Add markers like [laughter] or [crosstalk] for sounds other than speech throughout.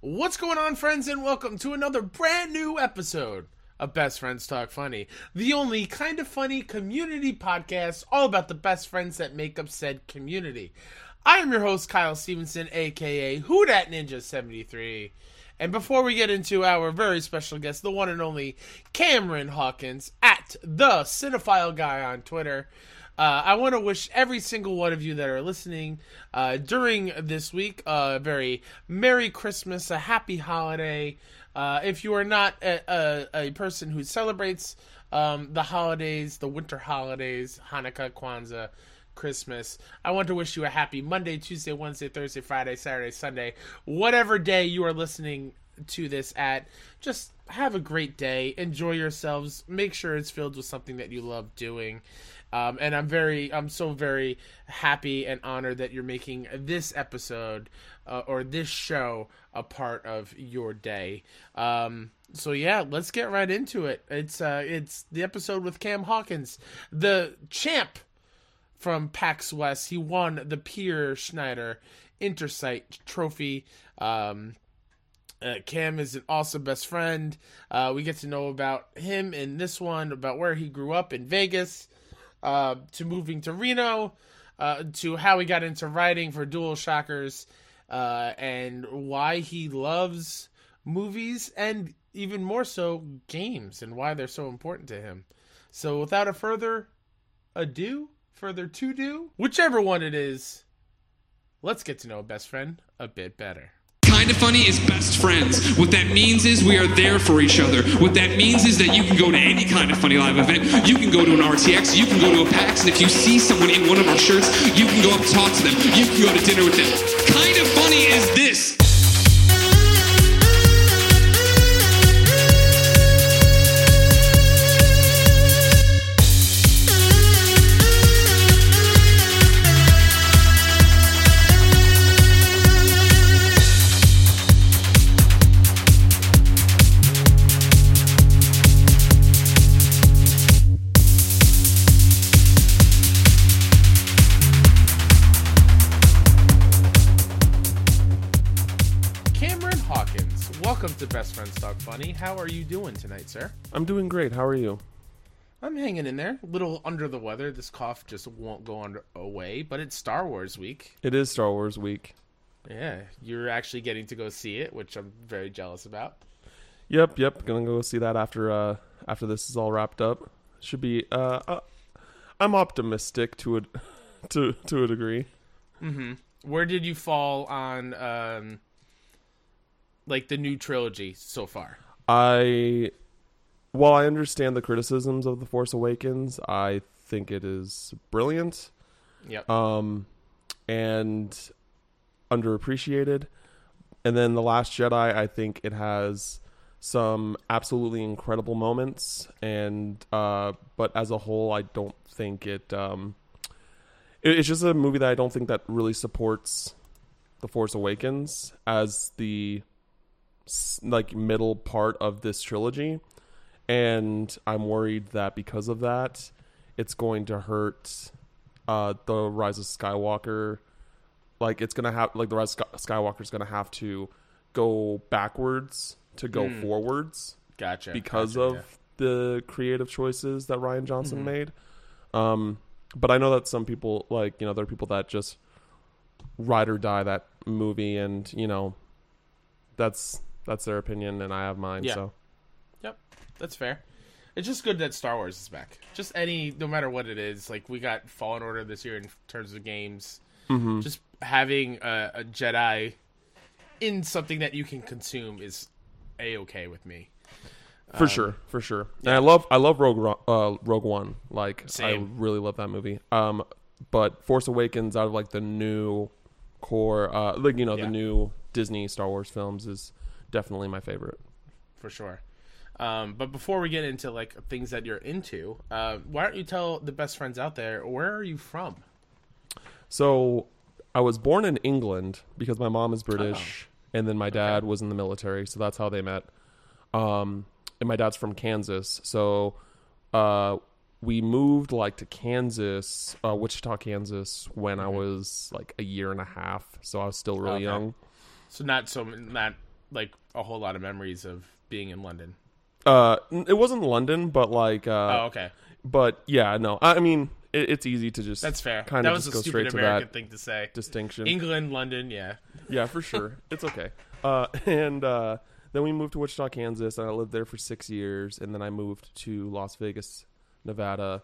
What's going on, friends, and welcome to another brand new episode of Best Friends Talk Funny, the only kind of funny community podcast all about the best friends that make up said community. I am your host, Kyle Stevenson, aka Who Dat Ninja 73. And before we get into our very special guest, the one and only Cameron Hawkins at the Cinephile Guy on Twitter, uh, I want to wish every single one of you that are listening uh, during this week a very Merry Christmas, a Happy Holiday. Uh, if you are not a, a, a person who celebrates um, the holidays, the winter holidays, Hanukkah, Kwanzaa, Christmas, I want to wish you a happy Monday, Tuesday, Wednesday, Thursday, Friday, Saturday, Sunday, whatever day you are listening to this at. Just have a great day. Enjoy yourselves. Make sure it's filled with something that you love doing. Um, and I'm very, I'm so very happy and honored that you're making this episode uh, or this show a part of your day. Um, so yeah, let's get right into it. It's uh, it's the episode with Cam Hawkins, the champ from PAX West. He won the Peer Schneider Intersight Trophy. Um, uh, Cam is an awesome best friend. Uh, we get to know about him in this one, about where he grew up in Vegas, uh, to moving to Reno, uh, to how he got into writing for DualShockers, uh, and why he loves movies and even more so games and why they're so important to him. So, without a further ado, further to do, whichever one it is, let's get to know a best friend a bit better. Kind of Funny is best friends. What that means is we are there for each other. What that means is that you can go to any kind of funny live event. You can go to an RTX, you can go to a PAX, and if you see someone in one of our shirts, you can go up and talk to them. You can go to dinner with them. Kind of Funny is Funny. How are you doing tonight, sir? I'm doing great. How are you? I'm hanging in there. A little under the weather. This cough just won't go under, away, but it's Star Wars week. It is Star Wars week. Yeah, you're actually getting to go see it, which I'm very jealous about. Yep, yep. Gonna go see that after uh after this is all wrapped up. Should be uh, uh I'm optimistic to a [laughs] to to a degree. Mhm. Where did you fall on um like the new trilogy so far? I while I understand the criticisms of The Force Awakens, I think it is brilliant Yep. um and underappreciated. And then The Last Jedi, I think it has some absolutely incredible moments and uh but as a whole I don't think it um it- it's just a movie that I don't think that really supports The Force Awakens as the like middle part of this trilogy and I'm worried that because of that it's going to hurt uh the Rise of Skywalker like it's to have like the Rise of Skywalker is to have to go backwards to go forwards Gotcha. because gotcha, of yeah. the creative choices that Rian Johnson made. Um, but I know that some people like you know there are people that just ride or die that movie, and you know that's that's their opinion, and I have mine. Yeah. So Yep, that's fair. It's just good that Star Wars is back. Just any, no matter what it is. Like we got Fallen Order this year in terms of games. Mm-hmm. Just having a, a Jedi in something that you can consume is a okay with me. for sure, for sure. And I love I love Rogue uh, Rogue One. Like Same. I really love that movie. Um, but Force Awakens out of like the new core, uh, like you know Yeah. the new Disney Star Wars films is definitely my favorite. for sure. Um, but before we get into like things that you're into, uh, why don't you tell the best friends out there where are you from? So I was born in England because my mom is British, and then my dad was in the military, so that's how they met. Um, and my dad's from Kansas, so uh, we moved like to Kansas, uh, Wichita, Kansas, when I was like a year and a half, so I was still really Okay. young. So not so not like a whole lot of memories of being in London. Uh, it wasn't London, but like, uh, oh, okay, but yeah, no, I mean, it, it's easy to just that's fair. Kind that of just a go stupid straight to American that thing to say. distinction. England, London, yeah. yeah, for sure, [laughs] it's okay. Uh, [laughs] and uh, then we moved to Wichita, Kansas, and I lived there for six years, and then I moved to Las Vegas, Nevada,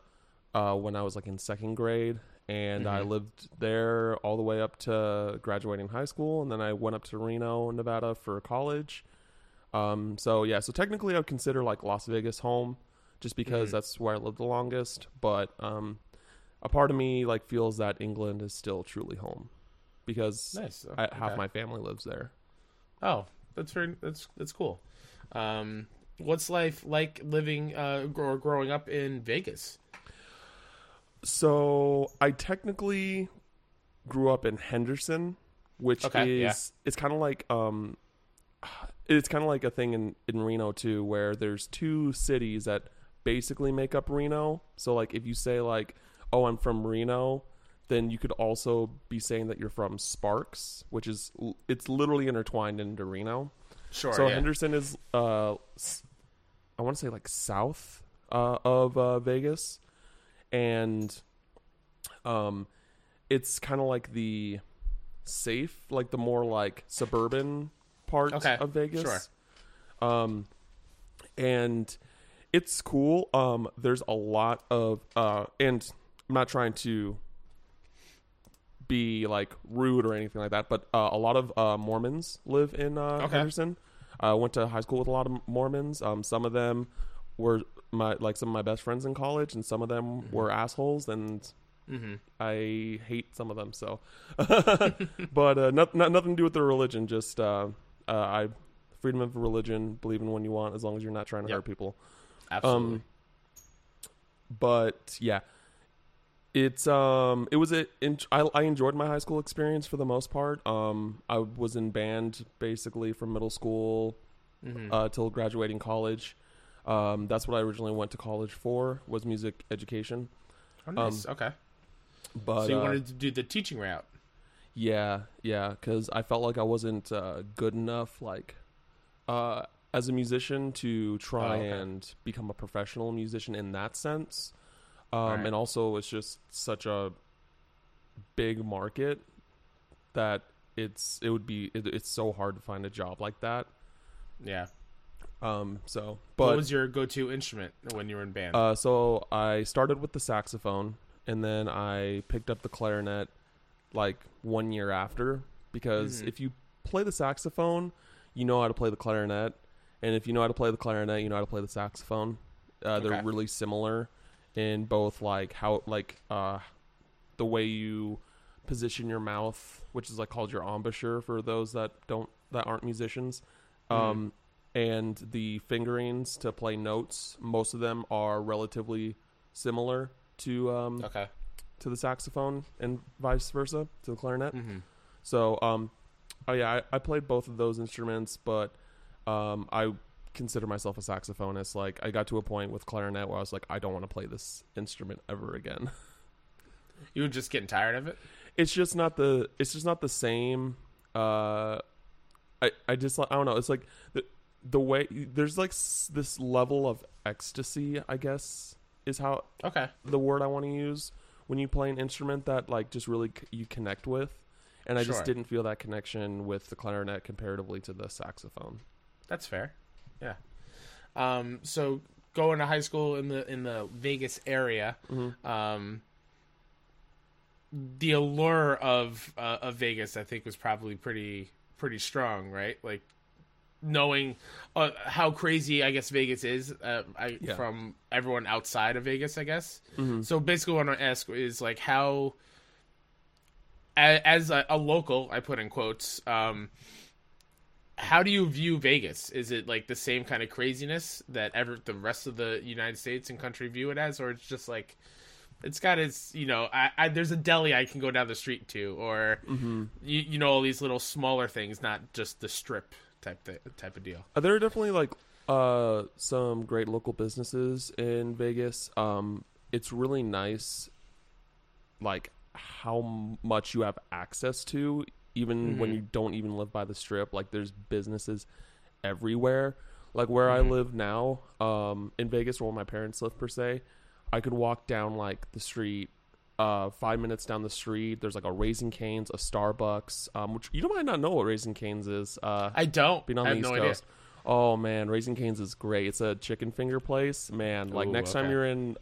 uh, when I was like in second grade, and I Mhm. lived there all the way up to graduating high school, and then I went up to Reno, Nevada, for college. Um, so yeah, so technically I would consider like Las Vegas home, just because Mhm. that's where I lived the longest. But um, a part of me like feels that England is still truly home, because Nice. I, half my family lives there. Oh, that's very that's that's cool. Um, what's life like living uh, or growing up in Vegas? So I technically grew up in Henderson, which Okay, yeah. is it's kind of like um, it's kind of like a thing in in Reno too, where there's two cities that basically make up Reno. So like if you say like, oh, I'm from Reno. Then you could also be saying that you're from Sparks, which is it's literally intertwined into Reno. Sure. so yeah. Henderson is, uh, s- I want to say like south uh, of uh, Vegas, and um, it's kind of like the safe, like the more like suburban part Okay, of Vegas. sure. Um, and it's cool. Um, there's a lot of uh, and I'm not trying to be like rude or anything like that, but uh, a lot of uh, Mormons live in uh, Okay. Henderson. I went to high school with a lot of Mormons. Um, some of them were my like some of my best friends in college, and some of them Mm-hmm. were assholes, and hmm I hate some of them. So, [laughs] but uh, not, not nothing to do with their religion. Just uh, uh, I freedom of religion, believe in when you want, as long as you're not trying to Yep. hurt people. Absolutely. Um, but yeah, it's um, it was a. In, I I enjoyed my high school experience for the most part. Um, I was in band basically from middle school Mhm. uh, till graduating college. Um, that's what I originally went to college for was music education. oh, nice. okay. But so you uh, wanted to do the teaching route. Yeah, yeah, because I felt like I wasn't uh, good enough, like, uh, as a musician to try Oh, okay. and become a professional musician in that sense. Um, Alright. And also, it's just such a big market that it's it would be it, it's so hard to find a job like that. Yeah. Um, so, what was your go-to instrument when you were in band? uh, so I started with the saxophone, and then I picked up the clarinet like one year after because Mhm. if you play the saxophone, you know how to play the clarinet, and if you know how to play the clarinet, you know how to play the saxophone. Uh, they're Okay. really similar in both like how like uh, the way you position your mouth, which is like called your embouchure for those that don't that aren't musicians. Mhm. Um, and the fingerings to play notes, most of them are relatively similar to um, okay. to the saxophone and vice versa to the clarinet. hmm So, um, oh yeah, I, I played both of those instruments, but um, I consider myself a saxophonist. Like, I got to a point with clarinet where I was like, I don't want to play this instrument ever again. [laughs] You were just getting tired of it. it's just not the it's just not the same uh i i just i don't know it's like the the way there's like s- this level of ecstasy i guess is how Okay. the word i want to use when you play an instrument that like just really c- you connect with and i Sure. just didn't feel that connection with the clarinet comparatively to the saxophone That's fair. Yeah. Um, so going to high school in the in the Vegas area, Mm-hmm. um, the allure of uh, of Vegas, I think, was probably pretty pretty strong, right? Like knowing uh, how crazy I guess Vegas is uh, I, Yeah. from everyone outside of Vegas, I guess. Mm-hmm. So basically, what I want to ask is like how, as a, a local, I put in quotes, um, how do you view Vegas? Is it like the same kind of craziness that ever the rest of the United States and country view it as, or it's just like it's got its you know I, I there's a deli I can go down the street to, or Mm-hmm. you, you know all these little smaller things, not just the strip type th- type of deal. Uh, there are definitely like uh some great local businesses in Vegas. Um it's really nice like how m- much you have access to even when Mhm. you don't even live by the strip. Like there's businesses everywhere. Like where I Mhm. live now, um, in Vegas, where my parents live per se, I could walk down like the street, uh, five minutes down the street. There's like a Raising Cane's, a Starbucks, um, which you might not know what Raising Cane's is. Uh, I don't. being on I the have East no idea. Coast. Oh man, Raising Cane's is great. It's a chicken finger place, man. Like Ooh, next time you're in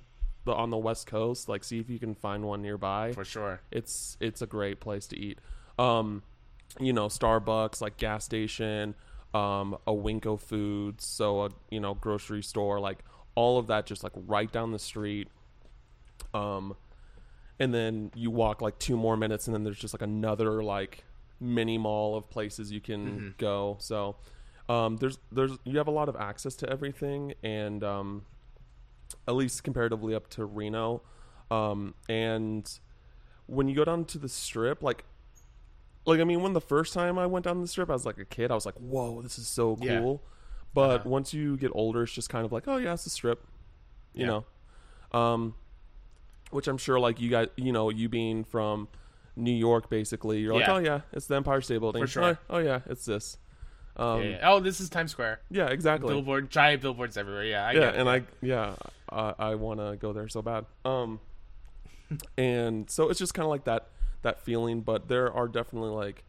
the on the West Coast, like see if you can find one nearby. For sure. It's it's a great place to eat. Um, you know, Starbucks, like gas station, um, a WinCo Foods, so a you know grocery store, like all of that, just like right down the street. Um, and then you walk like two more minutes, and then there's just like another like mini mall of places you can go. So um, there's there's you have a lot of access to everything, and um, at least comparatively up to Reno. Um, and when you go down to the strip, like, like I mean, when the first time I went down the strip, I was like a kid. I was like, "Whoa, this is so Yeah. cool." But Uh-huh. once you get older, it's just kind of like, "Oh yeah, it's the strip," you Yeah. know. Um, which I'm sure, like you guys, you know, you being from New York, basically, you're like, Yeah. "Oh yeah, it's the Empire State Building." For sure. Oh, oh, yeah, it's this. Um, yeah, yeah. Oh, this is Times Square. yeah, exactly. Billboard, giant billboards everywhere. Yeah, I yeah, get it. and I yeah, I, I want to go there so bad. Um, [laughs] and so it's just kind of like that that feeling, but there are definitely like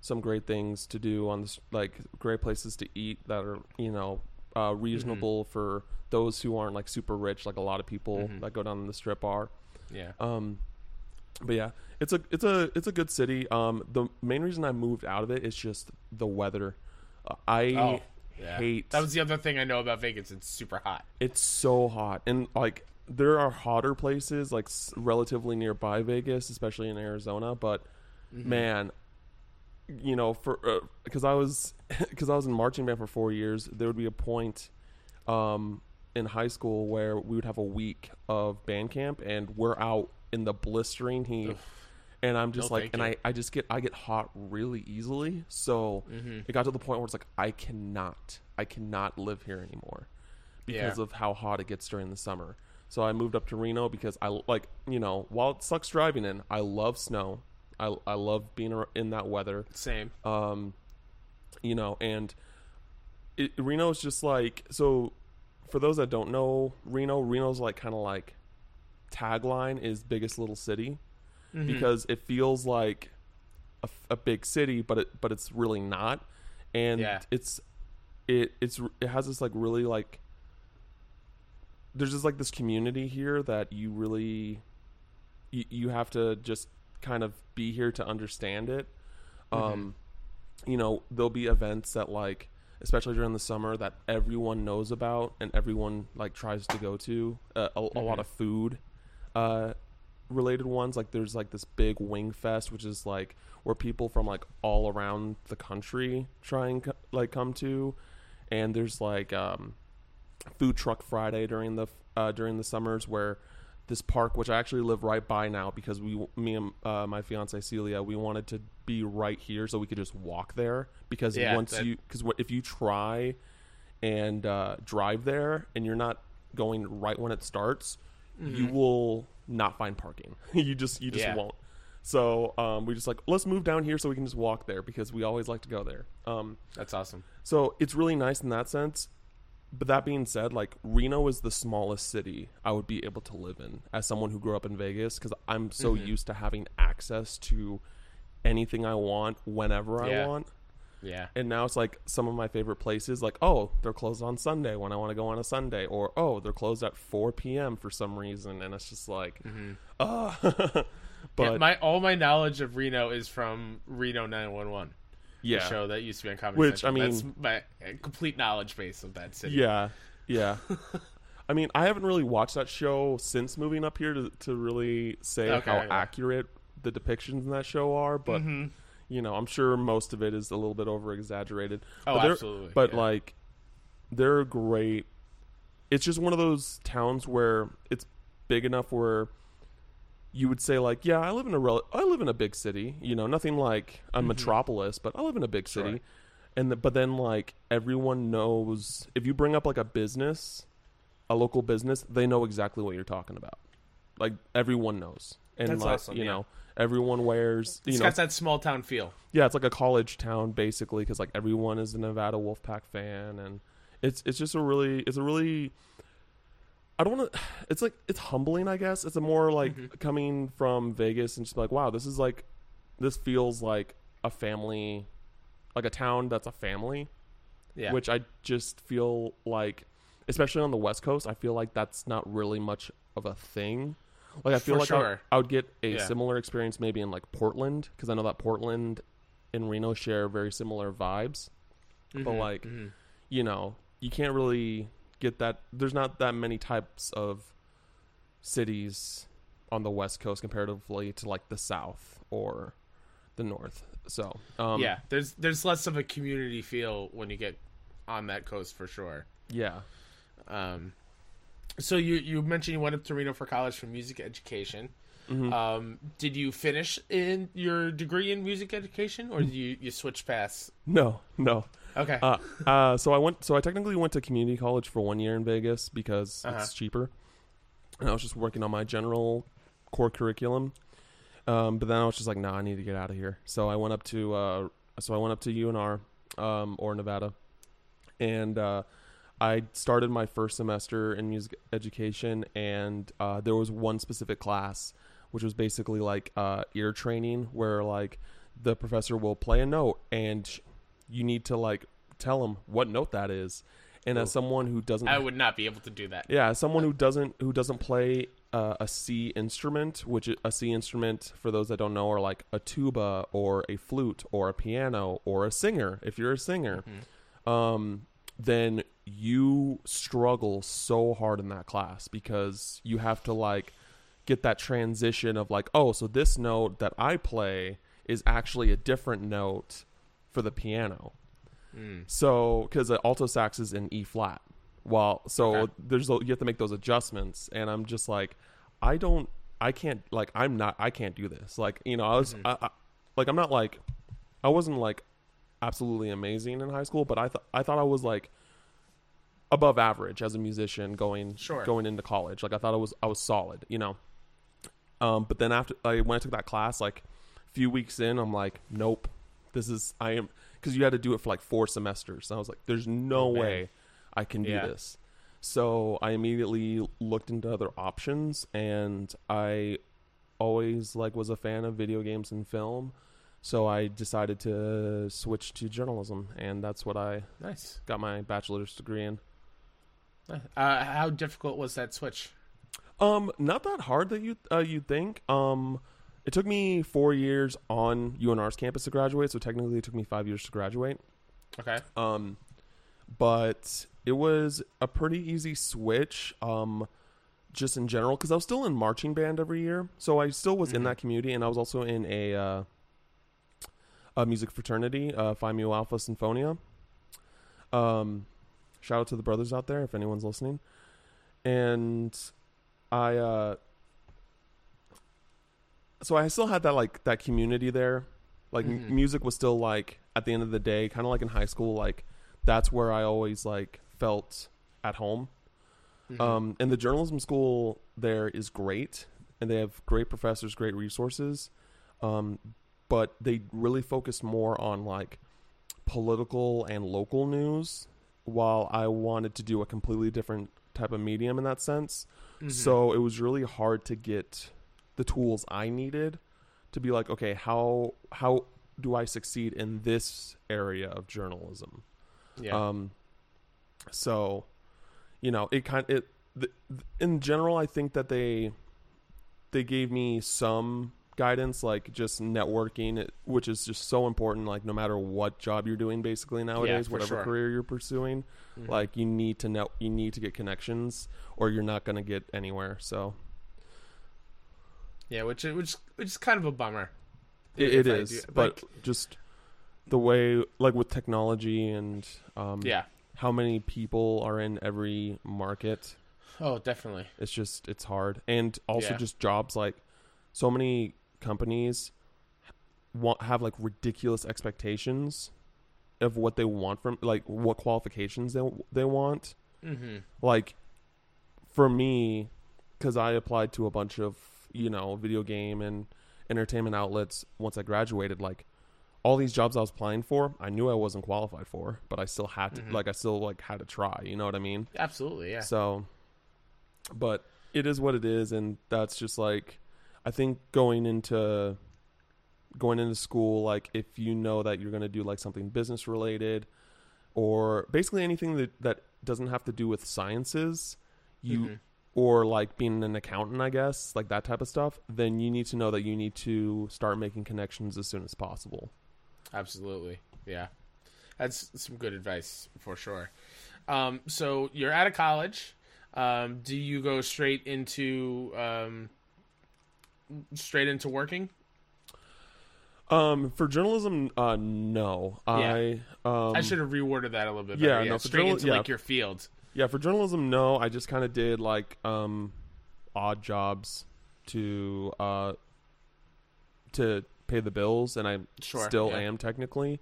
some great things to do on this, like great places to eat that are you know uh, reasonable for those who aren't like super rich, like a lot of people that go down the strip are. Yeah. Um, but yeah, it's a it's a it's a good city. Um, the main reason I moved out of it is just the weather. Uh, I Oh, yeah. hate That was the other thing I know about Vegas. It's super hot. it's so hot, and like there are hotter places like s- relatively nearby Vegas, especially in Arizona. But man, you know, for because I was [laughs] because I was in marching band for four years, there would be a point um, in high school where we would have a week of band camp, and we're out in the blistering heat. And I'm just No, like, and you. I, I just get, I get hot really easily. So Mm-hmm. it got to the point where it's like, I cannot, I cannot live here anymore because Yeah. of how hot it gets during the summer. So I moved up to Reno because I like, you know, while it sucks driving in, I love snow. I, I love being in that weather. Same. Um, you know, and it, Reno is just like so. For those that don't know Reno, Reno's like kind of like tagline is biggest little city Mm-hmm. because it feels like a big city, but it but it's really not, and Yeah. it's it it's it has this like really like there's just like this community here that you really you, you have to just kind of be here to understand it um you know there'll be events that like especially during the summer that everyone knows about and everyone like tries to go to uh, a, a lot of food uh related ones. Like there's like this big wing fest which is like where people from like all around the country try and like come to. And there's like um food truck Friday during the uh, during the summers where this park, which I actually live right by now, because we, me and uh, my fiance Celia, we wanted to be right here so we could just walk there. Because Yeah, once that- you, because if you try and uh, drive there and you're not going right when it starts, you will not find parking. [laughs] you just you just Mm-hmm. Yeah. won't. So um, we just like let's move down here so we can just walk there because we always like to go there. Um, That's awesome. so it's really nice in that sense. But that being said, like Reno is the smallest city I would be able to live in as someone who grew up in Vegas because I'm so Mm-hmm. used to having access to anything I want whenever Yeah. I want. Yeah. And now it's like some of my favorite places, like, oh, they're closed on Sunday when I want to go on a Sunday, or oh, they're closed at 4 p.m. for some reason. And it's just like, uh, [laughs] but yeah, my all my knowledge of Reno is from Reno 911, yeah. the show that used to be on Comedy Which, Central. I mean- that's my uh, complete knowledge base of that city. Yeah, yeah. [laughs] I mean, I haven't really watched that show since moving up here to to really say Okay, how yeah. accurate the depictions in that show are, but Mm-hmm. you know, I'm sure most of it is a little bit over exaggerated. Oh, but absolutely, But yeah. like, they're great. It's just one of those towns where it's big enough where you would say like, yeah, I live in a rel- I live in a big city. You know, nothing like a metropolis, but I live in a big city. Mm-hmm. Sure. And the, but then like everyone knows if you bring up like a business, a local business, they know exactly what you're talking about. Like everyone knows, and That's like awesome, you yeah. know, Everyone wears, you It's know, got that small town feel. yeah, it's like a college town basically because like everyone is a Nevada Wolfpack fan, and it's it's just a really it's a really I don't want to. [sighs] It's like it's humbling, I guess. It's a more like Mm-hmm. coming from Vegas and just be like, wow, this is like this feels like a family, like a town that's a family, Yeah. which I just feel like, especially on the West Coast, I feel like that's not really much of a thing. Like I feel For like I- sure. I would get a Yeah. similar experience maybe in like Portland because I know that Portland and Reno share very similar vibes. But Mhm, like, mhm. you know, you can't really get that. There's not that many types of cities on the West Coast comparatively to like the South or the North. So um, yeah, there's there's less of a community feel when you get on that coast for sure. yeah. Um, so you you mentioned you went up to Reno for college for music education. Mm-hmm. Um, did you finish in your degree in music education, or did you you switch paths? No, no. Okay, Uh, uh, so I went. So I technically went to community college for one year in Vegas because Uh-huh. it's cheaper, and I was just working on my general core curriculum. Um, but then I was just like, nah, I need to get out of here. So I went up to. Uh, so I went up to UNR, um, or Nevada, and uh, I started my first semester in music education, and uh, there was one specific class, which was basically like uh, ear training, where like the professor will play a note, and you need to like tell them what note that is. And as someone who doesn't, I would not be able to do that. yeah, as someone who doesn't who doesn't play uh, a C instrument, which a C instrument for those that don't know are like a tuba or a flute or a piano or a singer. If you're a singer, um, then you struggle so hard in that class because you have to like get that transition of like, oh, so this note that I play is actually a different note for the piano. So, because the alto sax is in E flat, while so Okay. there's you have to make those adjustments, and I'm just like, I don't, I can't, like, I'm not, I can't do this. Like, you know, I was, I, I, like, I'm not like, I wasn't like absolutely amazing in high school, but I thought I thought I was like above average as a musician going Sure. going into college. Like I thought I was I was solid, you know. Um, but then after I when I took that class, like a few weeks in, I'm like, nope, this is I am because you had to do it for like four semesters. And I was like, there's no Oh, man. way I can do Yeah. this. So I immediately looked into other options, and I always like was a fan of video games and film. So I decided to switch to journalism, and that's what I Nice. got my bachelor's degree in. Uh, how difficult was that switch? Um, not that hard that you uh, you think. Um, it took me four years on UNR's campus to graduate, so technically it took me five years to graduate. Okay. Um, but it was a pretty easy switch. Um, just in general, because I was still in marching band every year, so I still was in that community, and I was also in a uh, a music fraternity, uh, Phi Mu Alpha Sinfonia. Um, shout out to the brothers out there if anyone's listening, and I uh, so I still had that like that community there. Like m- Mhm. music was still like at the end of the day, kind of like in high school. Like that's where I always like felt at home. Mhm. Um, and the journalism school there is great, and they have great professors, great resources. Um, but they really focus more on like political and local news, while I wanted to do a completely different type of medium in that sense. Mhm. So it was really hard to get the tools I needed to be like, okay, how how do I succeed in this area of journalism? yeah. Um, so, you know, it kind it th- th- in general, I think that they they gave me some guidance, like just networking, which is just so important. Like no matter what job you're doing, basically nowadays, for whatever sure. career you're pursuing, Mhm. like you need to know you need to get connections, or you're not going to get anywhere. So yeah, which is which which is kind of a bummer. it, it do- but like, just the way, like with technology and um, yeah. how many people are in every market. Oh, definitely. It's just it's hard, and also Yeah. just jobs like so many companies want have like ridiculous expectations of what they want from like what qualifications they they want. Mm-hmm. Like for me, because I applied to a bunch of you know video game and entertainment outlets once I graduated. Like all these jobs I was applying for, I knew I wasn't qualified for, but I still had to like I still like had to try. You know what I mean? Absolutely, yeah. So, but it is what it is, and that's just like I think going into going into school, like if you know that you're going to do like something business related, or basically anything that that doesn't have to do with sciences, you Mhm. Or like being an accountant, I guess, like that type of stuff, then you need to know that you need to start making connections as soon as possible. Absolutely. Yeah. That's some good advice for sure. Um, so you're out of college. Um, do you go straight into um, straight into working? Um, for journalism, uh, no, I um, I should have reworded that a little bit yeah, better. Yeah, no, straight journal- into yeah. like your field. Yeah, for journalism, no. I just kind of did like um, odd jobs to uh, to pay the bills, and I Sure, still yeah. am technically.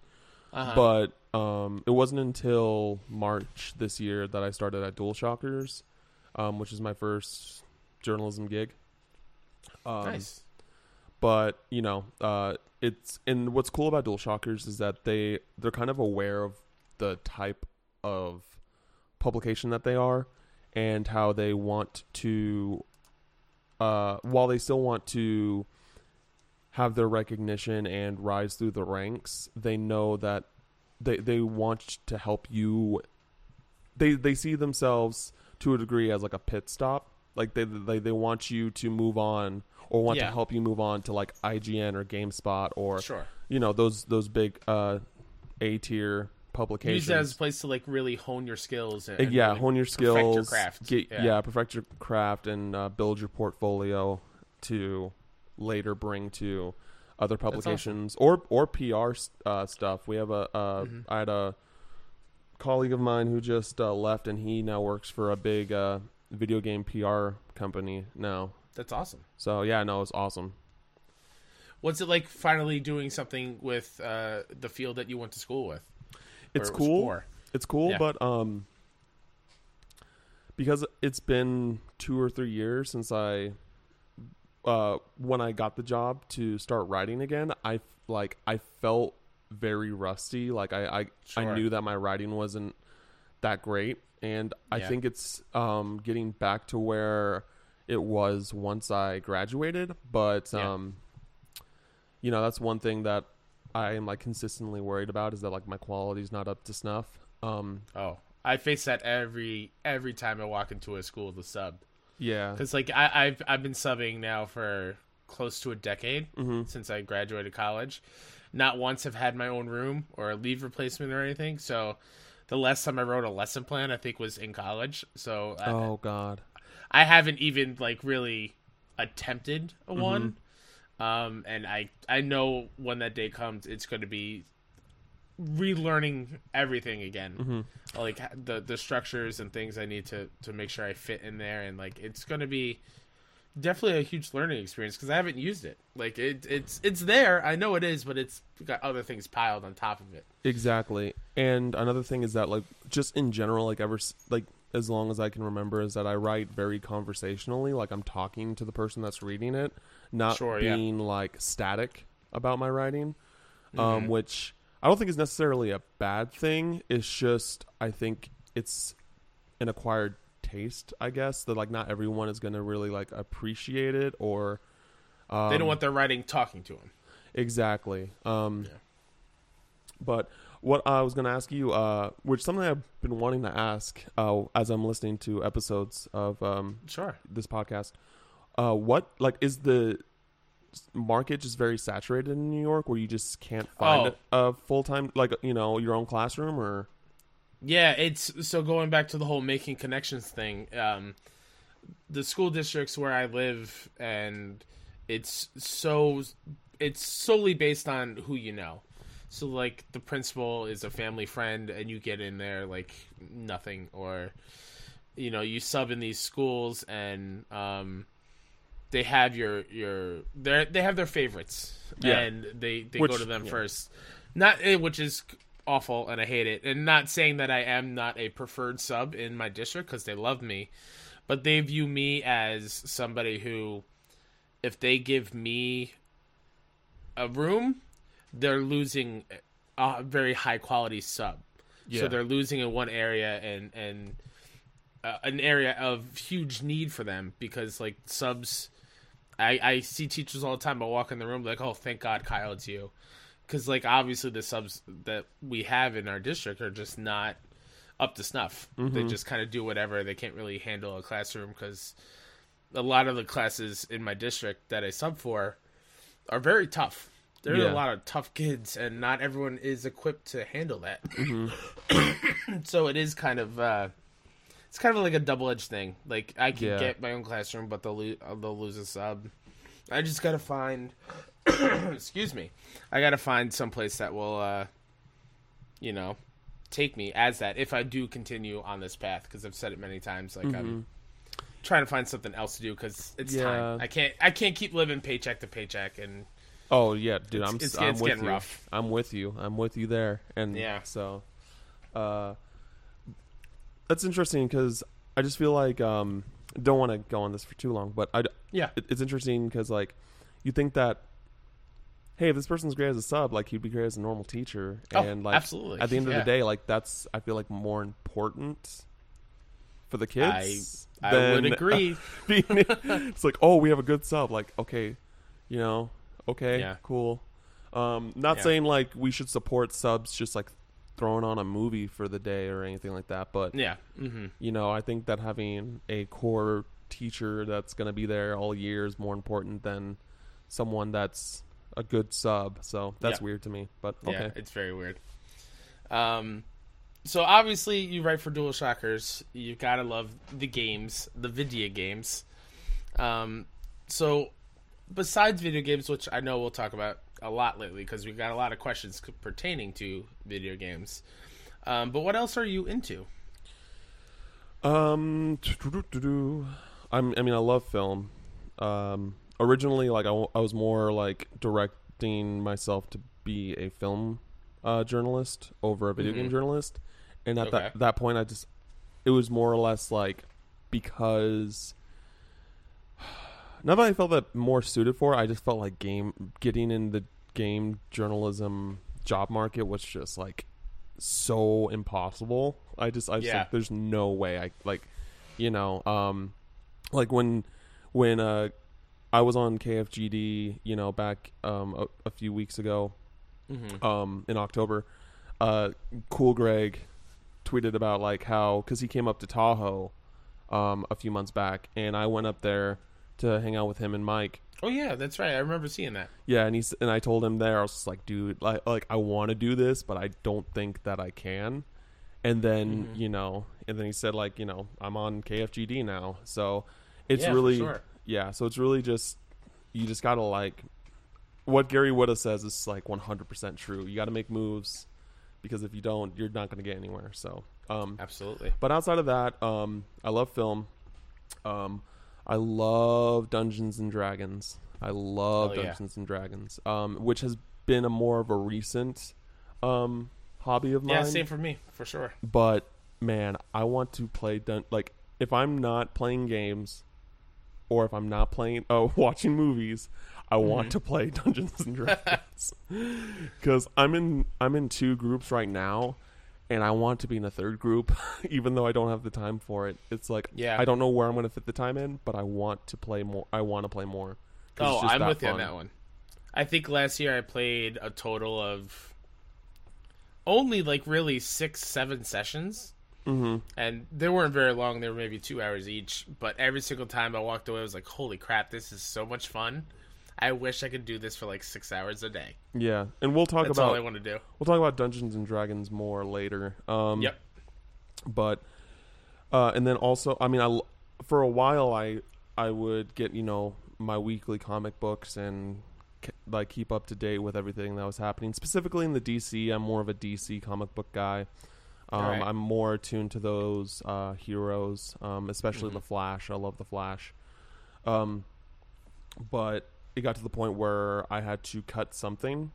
Uh-huh. But um, it wasn't until March this year that I started at DualShockers, um, which is my first journalism gig. Um, nice. but you know uh it's and what's cool about DualShockers is that they they're kind of aware of the type of publication that they are and how they want to uh while they still want to have their recognition and rise through the ranks they know that they they want to help you they they see themselves to a degree as like a pit stop like they they, they want you to move on or want Yeah. to help you move on to like IGN or GameSpot or Sure. you know those those big uh A tier publications. Use that as a place to like really hone your skills. And, Uh, yeah, really hone your perfect your skills, craft. Get, Yeah. yeah. perfect your craft, and uh, build your portfolio to later bring to other publications or or PR uh, stuff. We have a uh, Mm-hmm. I had a colleague of mine who just uh, left, and he now works for a big uh, video game PR company now. That's awesome. So yeah, no, it's awesome. What's it like finally doing something with uh, the field that you went to school with? It's was cool. It's cool, Yeah. but um, because it's been two or three years since I, uh, when I got the job to start writing again, I like I felt very rusty. Like I I, Sure. I knew that my writing wasn't that great, and I Yeah. think it's um getting back to where it was once I graduated. But Yeah. um, you know that's one thing that I am like consistently worried about is that like my quality's not up to snuff. Um, Oh, I face that every every time I walk into a school to sub. yeah, Because like I, I've I've been subbing now for close to a decade Mm-hmm. since I graduated college. Not once have had my own room or a leave replacement or anything. So the last time I wrote a lesson plan, I think, was in college. So I, oh god, I haven't even like really attempted a Mm-hmm. one. Um, and I I know when that day comes, it's going to be relearning everything again, Mm-hmm. like the the structures and things I need to to make sure I fit in there, and like it's going to be definitely a huge learning experience because I haven't used it. Like it it's it's there, I know it is, but it's got other things piled on top of it. exactly. And another thing is that like just in general, like ever like as long as I can remember, is that I write very conversationally. Like I'm talking to the person that's reading it, not Sure, yeah. being like static about my writing. Mm-hmm. Um, which I don't think is necessarily a bad thing. It's just I think it's an acquired taste, I guess, that like not everyone is gonna really like appreciate it or um, they don't want their writing talking to them. Exactly. Um, Yeah. But what I was going to ask you, uh, which something I've been wanting to ask uh, as I'm listening to episodes of um, Sure. this podcast, uh, what like is the market just very saturated in New York, where you just can't find a full time like you know your own classroom or Yeah, it's so going back to the whole making connections thing. Um, the school districts where I live, and it's so it's solely based on who you know. So like the principal is a family friend, and you get in there like nothing, or you know you sub in these schools, and um, they have your your they they have their favorites, Yeah. and they they Which- go to them yeah. first. Not eh, which is awful, and I hate it. And not saying that I am not a preferred sub in my district because they love me, but they view me as somebody who, if they give me a room, they're losing a very high quality sub. Yeah. So they're losing in one area and and uh, an area of huge need for them because like subs. I, I see teachers all the time. I walk in the room like, oh, thank God, Kyle, it's you, because like obviously the subs that we have in our district are just not up to snuff. They just kind of do whatever. They can't really handle a classroom because a lot of the classes in my district that I sub for are very tough. There are a lot of tough kids, and not everyone is equipped to handle that. Mm-hmm. [coughs] so it is kind of uh, it's kind of like a double edged thing. Like I can Yeah. get my own classroom, but they'll lo- uh, they'll lose a sub. I just gotta find. [coughs] excuse me. I gotta find someplace that will, uh, you know, take me as that if I do continue on this path. Because I've said it many times. Like I'm trying to find something else to do because it's Mm-hmm. Yeah. time. I can't. I can't keep living paycheck to paycheck. And Oh yeah, dude, I'm it's- I'm it's with you. rough. I'm with you. I'm with you there. And Yeah. so, uh, that's interesting because I just feel like um, don't want to go on this for too long, but I yeah, it, it's interesting because like you think that hey, if this person's great as a sub, like he'd be great as a normal teacher, Oh, and like absolutely. at the end of Yeah. the day, like that's I feel like more important for the kids. I would than- agree. [laughs] being [laughs] it's like oh we have a good sub like okay you know okay Yeah. cool um not Yeah. saying like we should support subs just like throwing on a movie for the day or anything like that but yeah. hmm you know i think that having a core teacher that's going to be there all year is more important than someone that's a good sub so that's Yeah. weird to me but Yeah, okay it's very weird. Um, so obviously you write for DualShockers. You've gotta love the games, the video games. Um, so besides video games, which I know we'll talk about a lot lately because we've got a lot of questions c- pertaining to video games. Um, but what else are you into? Um, I'm, I mean, I love film. Um, originally, like I, w- I was more like directing myself to be a film uh, journalist over a video game journalist, and at Okay. that that point, I just it was more or less like because now that I felt that more suited for, I just felt like game getting in the game journalism job market was just like so impossible. I just I just Yeah. like there's no way I like you know um like when when uh I was on KFGD you know back um a, a few weeks ago um in October uh cool Greg tweeted about like how cuz he came up to Tahoe um a few months back and I went up there to hang out with him and Mike Oh yeah, that's right. I remember seeing that. yeah, and he's and I told him there I was just like, dude, like, like I want to do this, but I don't think that I can. And then Mm-hmm. you know, and then he said like, you know, I'm on KFGD now, so it's Yeah, really sure. yeah. So it's really just you just gotta like what Gary Whitta says is like 100 percent true. You got to make moves because if you don't, you're not gonna get anywhere. So um, Absolutely. but outside of that, um, I love film. Um, I love Dungeons and Dragons. I love Oh, yeah. Dungeons and Dragons, um, which has been a more of a recent um, hobby of mine. Yeah, same for me for sure. But man, I want to play dun- like if I'm not playing games, or if I'm not playing [laughs] oh watching movies, I Mm-hmm. want to play [laughs] Dungeons and Dragons [laughs] because I'm in I'm in two groups right now, and I want to be in a third group, [laughs] even though I don't have the time for it. It's like Yeah. I don't know where I'm going to fit the time in, but I want to play more. I want to play more. Oh, I'm with you on that one. I think last year I played a total of only like really six, seven sessions. Mm-hmm. And they weren't very long. They were maybe two hours each. But every single time I walked away, I was like, holy crap, this is so much fun. I wish I could do this for like six hours a day. Yeah, and we'll talk That's about all I want to do. we'll talk about Dungeons and Dragons more later. Um, Yep. but uh, and then also i mean I for a while i i would get you know my weekly comic books and like keep up to date with everything that was happening specifically in the dc i'm more of a dc comic book guy um, Alright. i'm more attuned to those uh, heroes um, especially the flash i love the flash um, but it got to the point where i had to cut something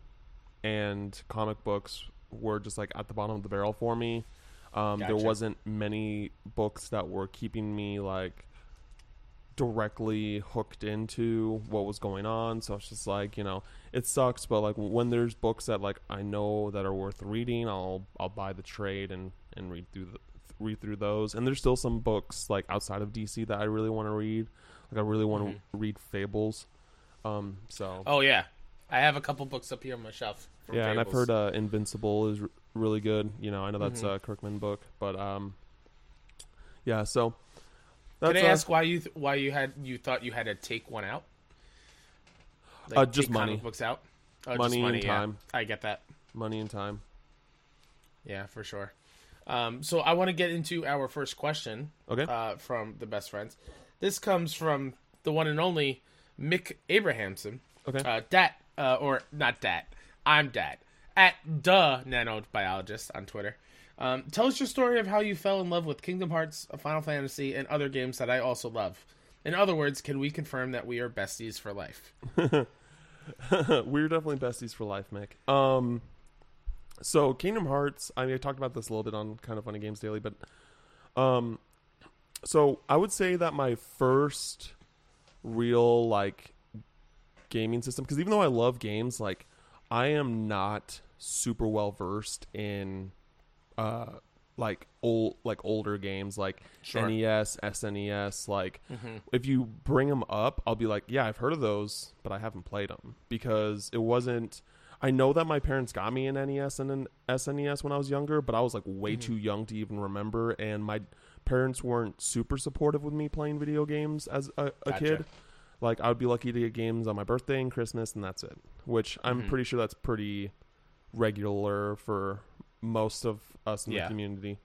and comic books were just like at the bottom of the barrel for me um, There wasn't many books that were keeping me like directly hooked into what was going on. So it's just like you know, it sucks. But like when there's books that like I know that are worth reading, I'll I'll buy the trade and and read through the read through those. And there's still some books like outside of DC that I really want to read. Like I really want to read Fables. Um, so Oh yeah, I have a couple books up here on my shelf. yeah, and I've heard uh, Invincible is r- really good. You know, I know that's Mhm. a Kirkman book, but um, yeah. So that's Can I ask why you th- why you had you thought you had to take one out? Uh, just money. books out. Oh, Money just and money yeah. time. I get that. money and time. Yeah, for sure. Um, so I want to get into our first question Okay. uh, from the best friends. This comes from the one and only Mick Abrahamson. Okay. Uh, Dat, uh, or not Dat. I'm Dat. At the nanobiologist on Twitter. Um, tell us your story of how you fell in love with Kingdom Hearts, Final Fantasy, and other games that I also love. In other words, can we confirm that we are besties for life? [laughs] We're definitely besties for life, Mick. Um, so Kingdom Hearts. I mean, I talked about this a little bit on kind of funny games daily, but um, so I would say that my first real like gaming system, because even though I love games, like I am not super well versed in uh like old like older games like Sure. NES, SNES. Like if you bring them up, I'll be like, yeah, I've heard of those, but I haven't played them because it wasn't. I know that my parents got me an NES and an SNES when I was younger, but I was like way too young to even remember, and my parents weren't super supportive with me playing video games as a, a Gotcha. kid. Like I would be lucky to get games on my birthday and Christmas, and that's it. Which I'm Mhm. pretty sure that's pretty regular for most of us in Yeah. the community.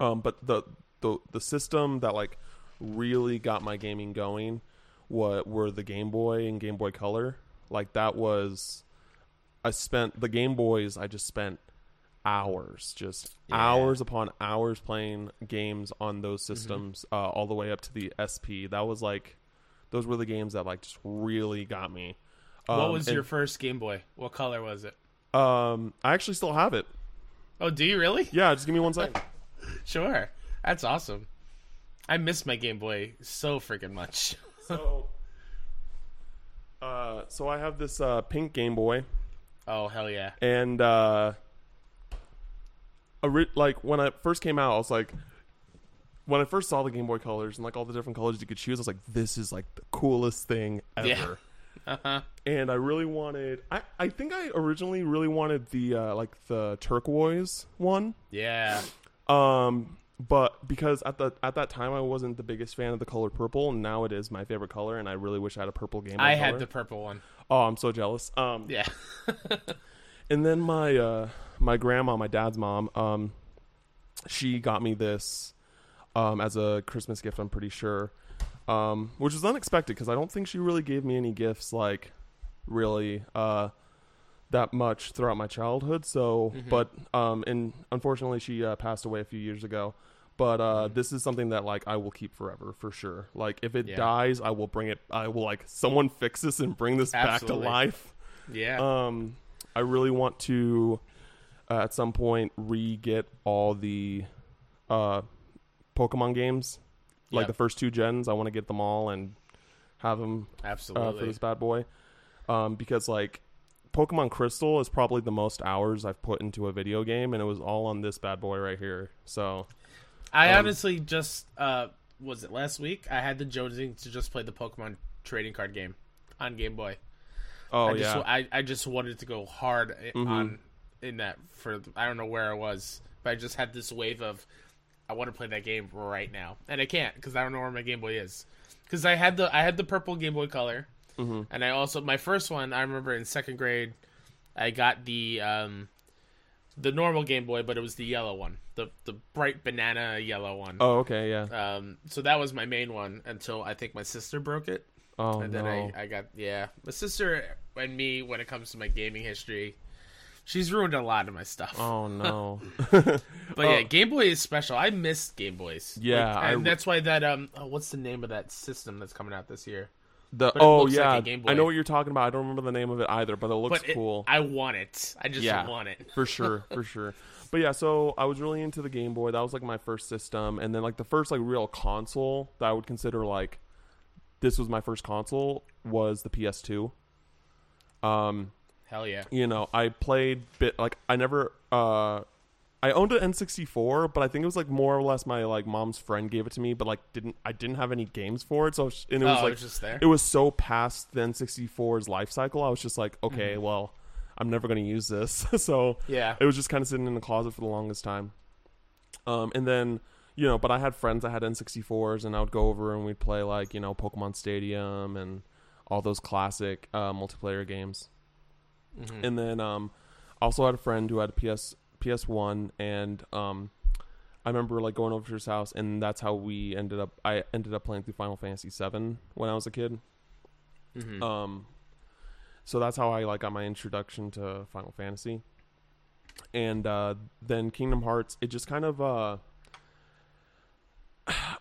Um, but the the the system that like really got my gaming going, what were the Game Boy and Game Boy Color. Like that was, I spent the Game Boys. I just spent hours, just Yeah. hours upon hours playing games on those Mm-hmm. systems, uh, all the way up to the SP. That was like, those were the games that like just really got me. what Um, was and, your first Game Boy? What color was it? Um, I actually still have it. Oh, do you really? Yeah, just give me one second. [laughs] Sure. That's awesome. I miss my Game Boy so freaking much. [laughs] So, uh, so I have this uh, pink Game Boy, Oh, hell yeah. and uh, like when I first came out, I was like, when I first saw the Game Boy colors and like all the different colors you could choose, I was like, this is like the coolest thing ever. Yeah. [laughs] Uh-huh. And I really wanted. I I think I originally really wanted the uh, like the turquoise one. Yeah. Um, but because at the at that time I wasn't the biggest fan of the color purple, and now it is my favorite color, and I really wish I had a purple Game Boy. I color. had the purple one. Oh, I'm so jealous. Um, Yeah. [laughs] and then my uh my grandma, my dad's mom, um, she got me this um as a Christmas gift. I'm pretty sure, um, which was unexpected because I don't think she really gave me any gifts like really uh that much throughout my childhood. So, Mm-hmm. but um, and unfortunately she uh, passed away a few years ago. But uh, this is something that like I will keep forever for sure. Like if it Mm-hmm. Yeah. dies, I will bring it. I will like someone fix this and bring this back to life. Yeah. Um, I really want to uh, at some point re-get all the uh, Pokemon games, like Yep. the first two gens. I want to get them all and have them uh, Absolutely. for this bad boy. Um, because like Pokemon Crystal is probably the most hours I've put into a video game, and it was all on this bad boy right here. So I um, honestly just uh was it last week? I had the jonesing to just play the Pokemon trading card game on Game Boy. Oh I just yeah, I, I just wanted to go hard Mhm. on in that for I don't know where I was, but I just had this wave of I want to play that game right now, and I can't because I don't know where my Game Boy is. Because I had the I had the purple Game Boy Color, Mhm. and I also my first one I remember in second grade, I got the um the normal Game Boy, but it was the yellow one, the the bright banana yellow one. oh okay, yeah. Um, so that was my main one until I think my sister broke it Oh and no, then I, I got yeah my sister and me when it comes to my gaming history she's ruined a lot of my stuff oh [laughs] no. but yeah oh. game boy is special i miss game boys Yeah, Like, I- and that's why that um oh, what's the name of that system that's coming out this year The oh like yeah, Game I know what you're talking about. I don't remember the name of it either, but it looks but it- cool. i want it i just Yeah. want it for sure, [laughs] for sure. But yeah, so I was really into the Game Boy. That was like my first system, and then like the first like real console that I would consider like this was my first console was the PS2. Um, Hell yeah. you know, I played bit like I never uh I owned an N64, but I think it was like more or less my like mom's friend gave it to me, but like didn't I didn't have any games for it, so it was- and it was oh, like it's just there. it was so past the N64's life cycle. I was just like, okay, Mm-hmm. well, I'm never going to use this. [laughs] so yeah. it was just kind of sitting in the closet for the longest time. Um, and then, you know, but I had friends that had N64s, and I would go over and we'd play like, you know, Pokemon Stadium and all those classic uh, multiplayer games. Mhm. And then, um, I also had a friend who had a PS PS1, and um, I remember like going over to his house, and that's how we ended up. I ended up playing through Final Fantasy Seven when I was a kid. Mhm. Um, so that's how I like got my introduction to Final Fantasy, and uh, then Kingdom Hearts. It just kind of uh,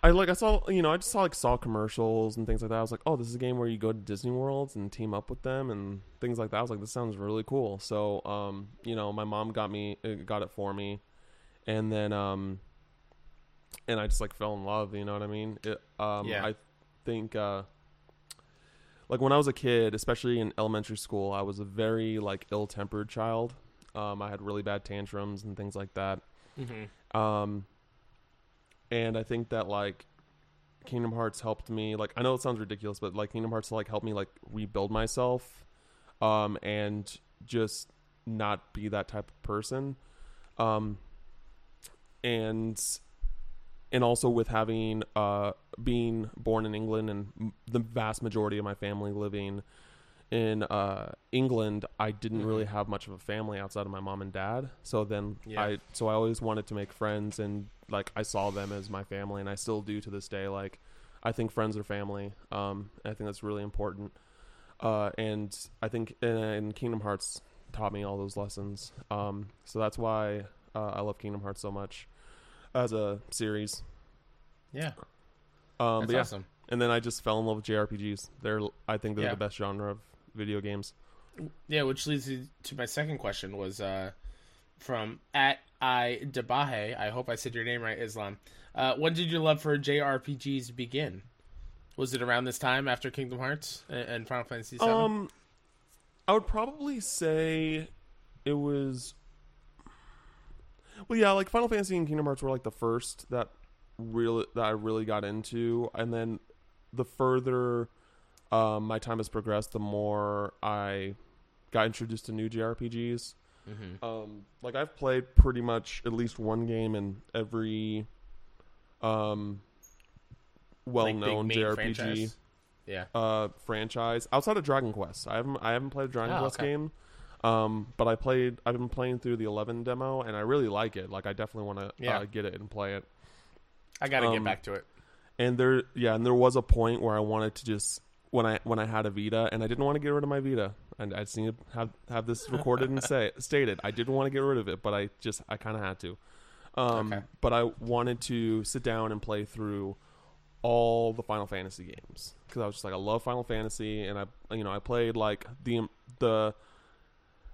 I like I saw you know I just saw like saw commercials and things like that. I was like, oh, this is a game where you go to Disney Worlds and team up with them and things like that. I was like, this sounds really cool. So um, you know, my mom got me uh, got it for me, and then um, and I just like fell in love. You know what I mean? It, um, Yeah. I think uh like when I was a kid, especially in elementary school, I was a very like ill-tempered child. Um, I had really bad tantrums and things like that. Mhm. Um, and I think that like Kingdom Hearts helped me. Like I know it sounds ridiculous, but like Kingdom Hearts like helped me like rebuild myself, um, and just not be that type of person. Um, and and also with having uh being born in England and the vast majority of my family living in uh England, I didn't Mhm. really have much of a family outside of my mom and dad. So then Yeah. I so I always wanted to make friends and like I saw them as my family and I still do to this day like I think friends are family. Um I think that's really important. Uh and I think and Kingdom Hearts taught me all those lessons. Um so that's why uh, I love Kingdom Hearts so much as a series. Yeah. Um, That's but yeah, awesome. and then I just fell in love with JRPGs. They're, I think, they're Yeah. the best genre of video games. Yeah, which leads me to my second question was uh, from at I Debahe. I hope I said your name right, Islam. Uh, when did your love for JRPGs begin? Was it around this time after Kingdom Hearts and, and Final Fantasy VII? Um, I would probably say it was. Well, yeah, like Final Fantasy and Kingdom Hearts were like the first that really that I really got into, and then the further um, my time has progressed, the more I got introduced to new JRPGs. Mhm. Um, like I've played pretty much at least one game in every um well-known main JRPG franchise? Yeah. uh franchise outside of Dragon Quest. I haven't I haven't played a Dragon Oh, Quest okay. game. Um, but I played. I've been playing through the 11 demo, and I really like it. Like, I definitely want to Yeah. uh, get it and play it. I got to um, get back to it. And there, yeah, and there was a point where I wanted to just when I when I had a Vita, and I didn't want to get rid of my Vita, and I just need to have have this [laughs] recorded and say stated. I didn't want to get rid of it, but I just I kind of had to. Um, Okay. But I wanted to sit down and play through all the Final Fantasy games because I was just like I love Final Fantasy, and I you know I played like the the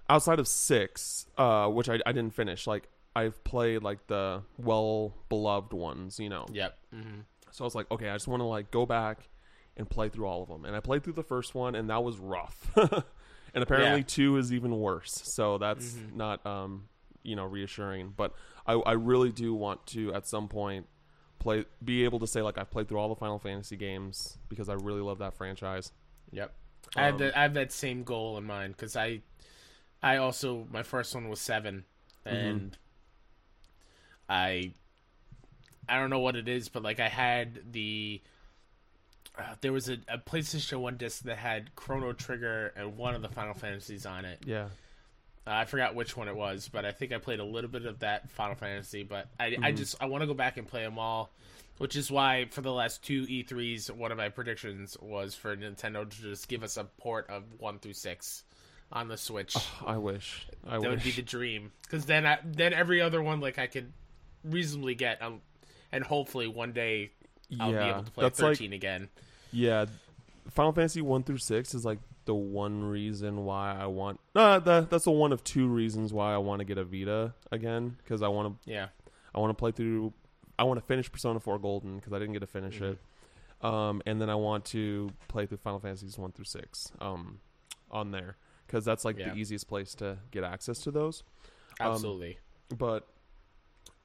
outside of six, uh, which I I didn't finish. Like I've played like the well beloved ones, you know. Yep. hmm So I was like, okay, I just want to like go back and play through all of them. And I played through the first one, and that was rough. [laughs] and apparently Yeah. two is even worse. So that's Mhm. not um you know reassuring. But I I really do want to at some point play be able to say like I've played through all the Final Fantasy games because I really love that franchise. Yep. I have Um, that. I have that same goal in mind because I, I also my first one was seven, Mm-hmm. and I, I don't know what it is, but like I had the. Uh, there was a, a PlayStation One disc that had Chrono Trigger and one of the Final Fantasies on it. Yeah. Uh, I forgot which one it was, but I think I played a little bit of that Final Fantasy. But I, I just I want to go back and play them all, which is why for the last two E3s, one of my predictions was for Nintendo to just give us a port of one through six on the Switch. I wish. I that would be the dream, because then I, then every other one like I could reasonably get, um, and hopefully one day I'll be able to play That's like thirteen again. Yeah, Final Fantasy one through six is like the one reason why I want. Uh, that that's the one of two reasons why I want to get a Vita again because I want to Yeah, I want to play through. I want to finish Persona Four Golden because I didn't get to finish Mhm. it. um, and then I want to play through Final Fantasies one through six um, on there because that's like Yeah. the easiest place to get access to those. Um, Absolutely. But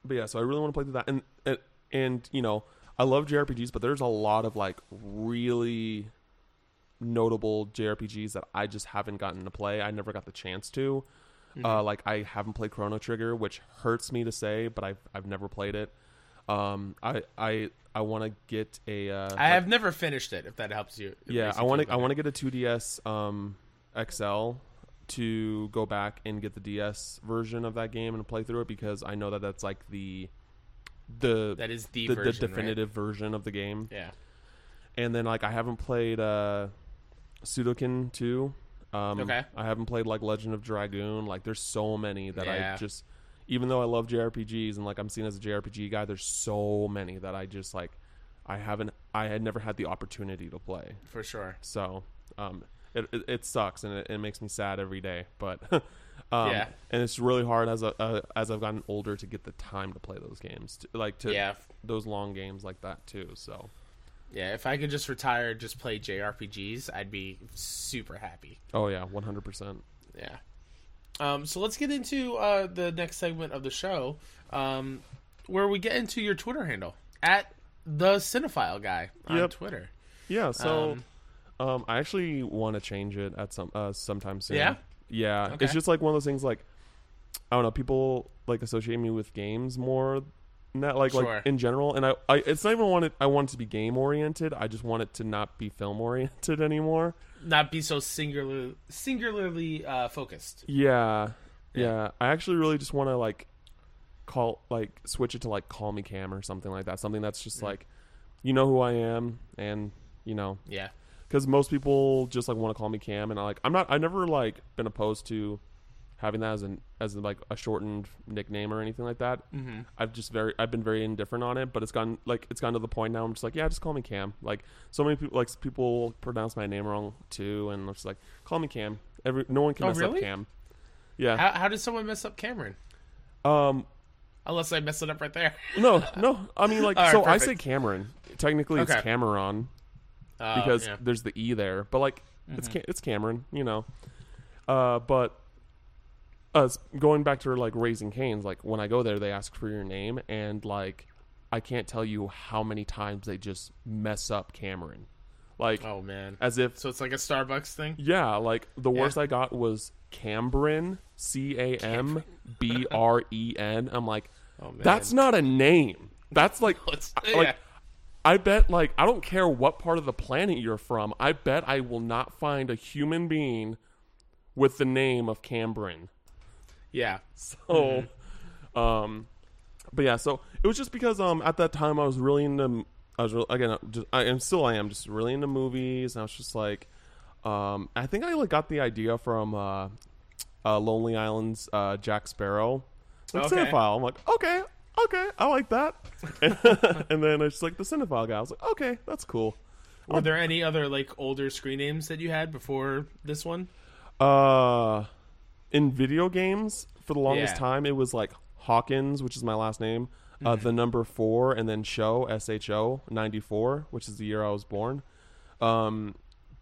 but yeah, so I really want to play through that, and and, and you know I love JRPGs, but there's a lot of like really notable JRPGs that I just haven't gotten to play. I never got the chance to. Mm-hmm. Uh, like I haven't played Chrono Trigger, which hurts me to say, but I've I've never played it. Um, I I I want to get a. Uh, I have never finished it. If that helps you. Yeah, I want to I want to get a 2DS um, XL to go back and get the DS version of that game and play through it because I know that that's like the the That is the the, the version, right? definitive version of the game. Yeah. And then like I haven't played uh, Suikoden 2. Um, Okay. I haven't played like Legend of Dragoon. Like there's so many that Yeah. I just even though I love JRPGs and like I'm seen as a JRPG guy, there's so many that I just like I haven't I had never had the opportunity to play. For sure. So um, it, it it sucks and it, it makes me sad every day. But [laughs] um, Yeah. and it's really hard as a, uh, as I've gotten older to get the time to play those games, to, like to Yeah. those long games like that too. So Yeah. If I could just retire, and just play JRPGs, I'd be super happy. oh yeah, one hundred percent. Yeah. Um, so let's get into uh, the next segment of the show, um, where we get into your Twitter handle at the Cinephile guy on Yep. Twitter. Yeah. So Um, um, I actually want to change it at some uh, sometime soon. Yeah? Yeah. Okay. It's just like one of those things. Like I don't know. People like associate me with games more. Not like Sure. like in general, and I, I it's not even wanted. I want it to be game oriented. I just want it to not be film oriented anymore. Not be so singular, singularly uh, focused. Yeah, Yeah. yeah. I actually really just want to like call like switch it to like call me Cam or something like that. Something that's just like you know who I am, and you know Yeah. Because most people just like want to call me Cam, and I like I'm not. I've never like been opposed to having that as an as like a shortened nickname or anything like that. Mm-hmm. I've just very I've been very indifferent on it, but it's gone like it's gone to the point now. I'm just like, yeah, just call me Cam. Like so many people like people pronounce my name wrong too, and I'm just like, call me Cam. Every no one can Oh, mess really? up Cam. Yeah. How, how did someone mess up Cameron? Um. Unless I messed it up right there. No. No. I mean, like, [laughs] All right, so I say Cameron. Technically, it's Cameron. Uh, because yeah. there's the e there but like it's Ca- it's cameron you know uh but uh going back to like Raising Cane's like when i go there they ask for your name and like i can't tell you how many times they just mess up cameron like oh man. as if So it's like a Starbucks thing. yeah like the worst i got was Cambrin, c-a-m-b-r-e-n i'm like [laughs] Oh man. that's not a name that's like [laughs] It's- I- yeah. I bet, like, I don't care what part of the planet you're from. I bet I will not find a human being with the name of Cambrin. yeah. [laughs] So, um, but yeah, so it was just because um at that time I was really into I was really, again just, I am still I am just really into movies. And I was just like, um, I think I like got the idea from uh, uh Lonely Island's uh Jack Sparrow. Like Okay. cinephile. I'm like, okay, okay, I like that. [laughs] and then it's like the cinephile guy. I was like, okay, that's cool. Were there any other like older screen names that you had before this one? Uh, in video games, for the longest Yeah. time, it was like Hawkins, which is my last name, uh, the number four, and then Show S H O ninety four, which is the year I was born. Um,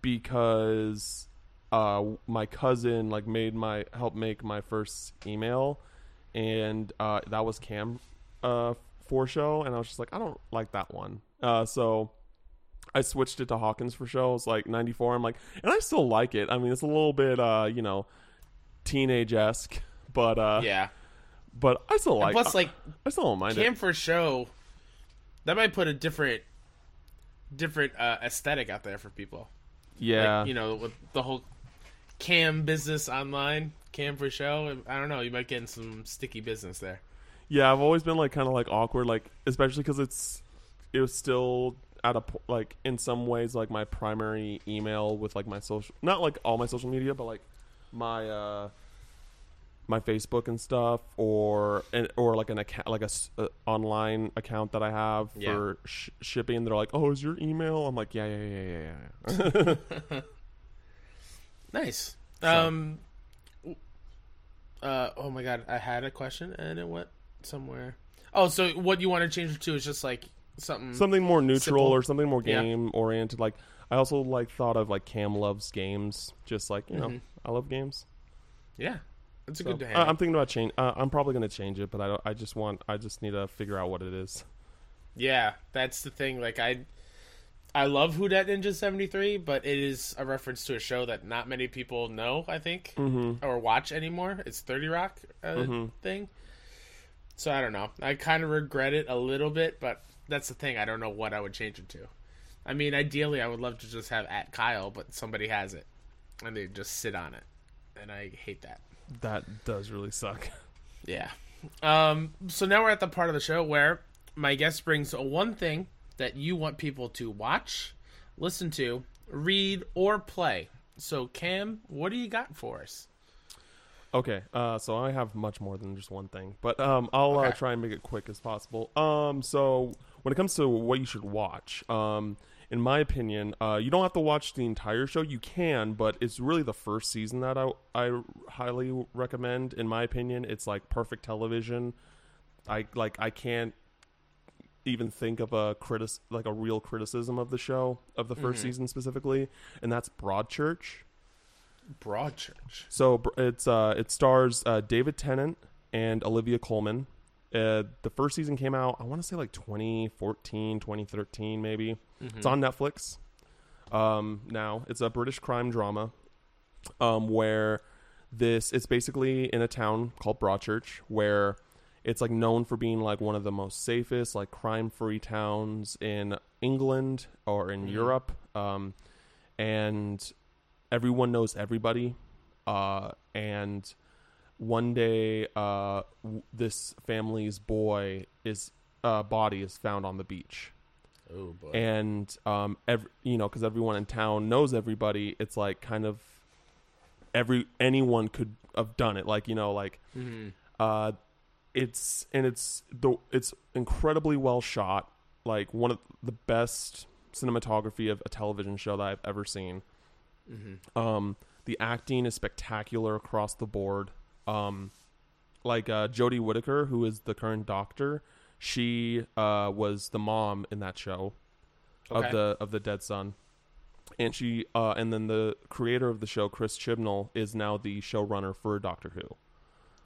because uh, my cousin like made my helped make my first email, and uh, that was Cam uh for show, and I was just like, I don't like that one. Uh, so I switched it to Hawkins for shows like 94. I'm like, and I still like it. I mean, it's a little bit, uh, you know, teenage esque, [laughs] but, uh, Yeah. but I still like it. Plus, like I still don't mind Cam it. for show, that might put a different, different uh, aesthetic out there for people. Yeah. Like, you know, with the whole cam business online, cam for show. I don't know. You might get in some sticky business there. Yeah. I've always been like kind of like awkward, like, especially because it's, it was still at a, like, in some ways, like my primary email with like my social, not like all my social media, but like my, uh, my Facebook and stuff, or or like an account, like a, a online account that I have Yeah. for sh- shipping. They're like, "Oh, is your email?" I'm like, "Yeah, yeah, yeah, yeah, yeah." yeah." [laughs] Nice. Um. Uh. Oh my god, I had a question and it went somewhere. Oh, so what you want to change it to is just like something. something more neutral Simple. or something more Yeah. game oriented. Like I also like thought of like Cam loves games. Just like you know, Mm-hmm. I love games. Yeah, it's a So, good I. I'm thinking about change. Uh, I'm probably going to change it, but I don't. I just want. I just need to figure out what it is. Yeah, that's the thing. Like I, I love Who Dat Ninja seventy three, but it is a reference to a show that not many people know. I think Mm-hmm. or watch anymore. It's Thirty Rock uh, thing. So I don't know. I kind of regret it a little bit, but that's the thing. I don't know what I would change it to. I mean, ideally, I would love to just have at Kyle, but somebody has it, and they just sit on it, and I hate that. That does really suck. Yeah. Um, so now we're at the part of the show where my guest brings one thing that you want people to watch, listen to, read, or play. So, Cam, what do you got for us? Okay, uh, so I have much more than just one thing, but um, I'll uh, try and make it quick as possible. Um, so when it comes to what you should watch, um, in my opinion, uh, you don't have to watch the entire show. You can, but it's really the first season that I I highly recommend. In my opinion, it's like perfect television. I like I can't even think of a critic like a real criticism of the show of the 1st season specifically, and that's Broadchurch. Broadchurch. So it's uh, it stars uh, David Tennant and Olivia Colman. Uh, the first season came out, I want to say like 2014, 2013, maybe. It's on Netflix. Um, now it's a British crime drama, um, where this it's basically in a town called Broadchurch, where it's like known for being like one of the most safest, like crime-free towns in England or in Europe. Um, and everyone knows everybody. Uh, and one day, uh, w- this family's boy is uh, body is found on the beach, Oh, boy. and um, every you know, because everyone in town knows everybody. It's like kind of every anyone could have done it. Like you know, like uh, it's and it's the it's incredibly well shot. Like one of the best cinematography of a television show that I've ever seen. Um, the acting is spectacular across the board. Um, like uh, Jodie Whittaker, who is the current doctor, she uh, was the mom in that show Okay. of the of the dead son, and she uh, and then the creator of the show, Chris Chibnall, is now the showrunner for Doctor Who.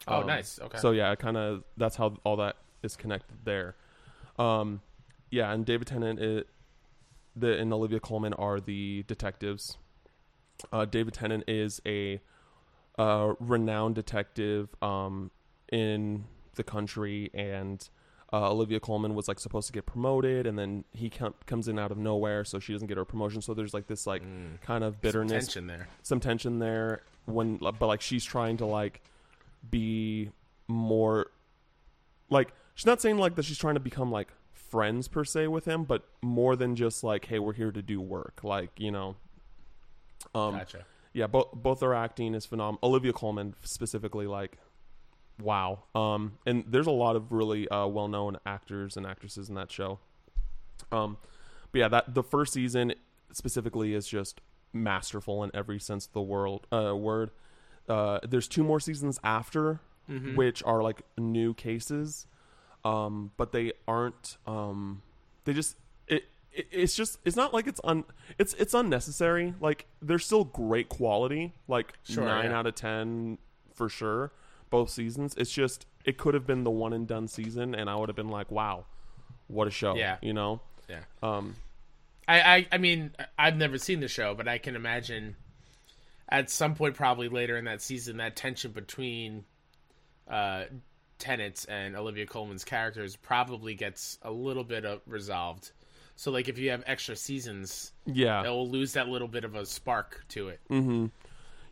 oh, Um, nice. Okay. So yeah, kind of that's how all that is connected there. Um, yeah, and David Tennant it, the and Olivia Colman are the detectives. Uh, David Tennant is a uh, renowned detective um, in the country, and uh, Olivia Colman was like supposed to get promoted, and then he com- comes in out of nowhere, so she doesn't get her promotion. So there's like this like kind of bitterness tension there. some tension there when but like she's trying to like be more like she's not saying like that she's trying to become like friends per se with him but more than just like hey we're here to do work like you know um Gotcha. yeah both both their acting is phenomenal Olivia Colman specifically like wow. Um and there's a lot of really uh well-known actors and actresses in that show. Um but yeah that the first season specifically is just masterful in every sense of the world uh word. Uh there's two more seasons after which are like new cases. Um but they aren't um they just it, it it's just it's not like it's un it's it's unnecessary like they're still great quality like Sure, 9 yeah. out of 10 for sure both seasons it's just it could have been the one and done season and i would have been like wow what a show Yeah. you know Yeah. um I, I I mean I've never seen the show, but I can imagine at some point probably later in that season that tension between uh Tennant's and Olivia Colman's characters probably gets a little bit of resolved. So like if you have extra seasons, yeah it will lose that little bit of a spark to it. Mm-hmm.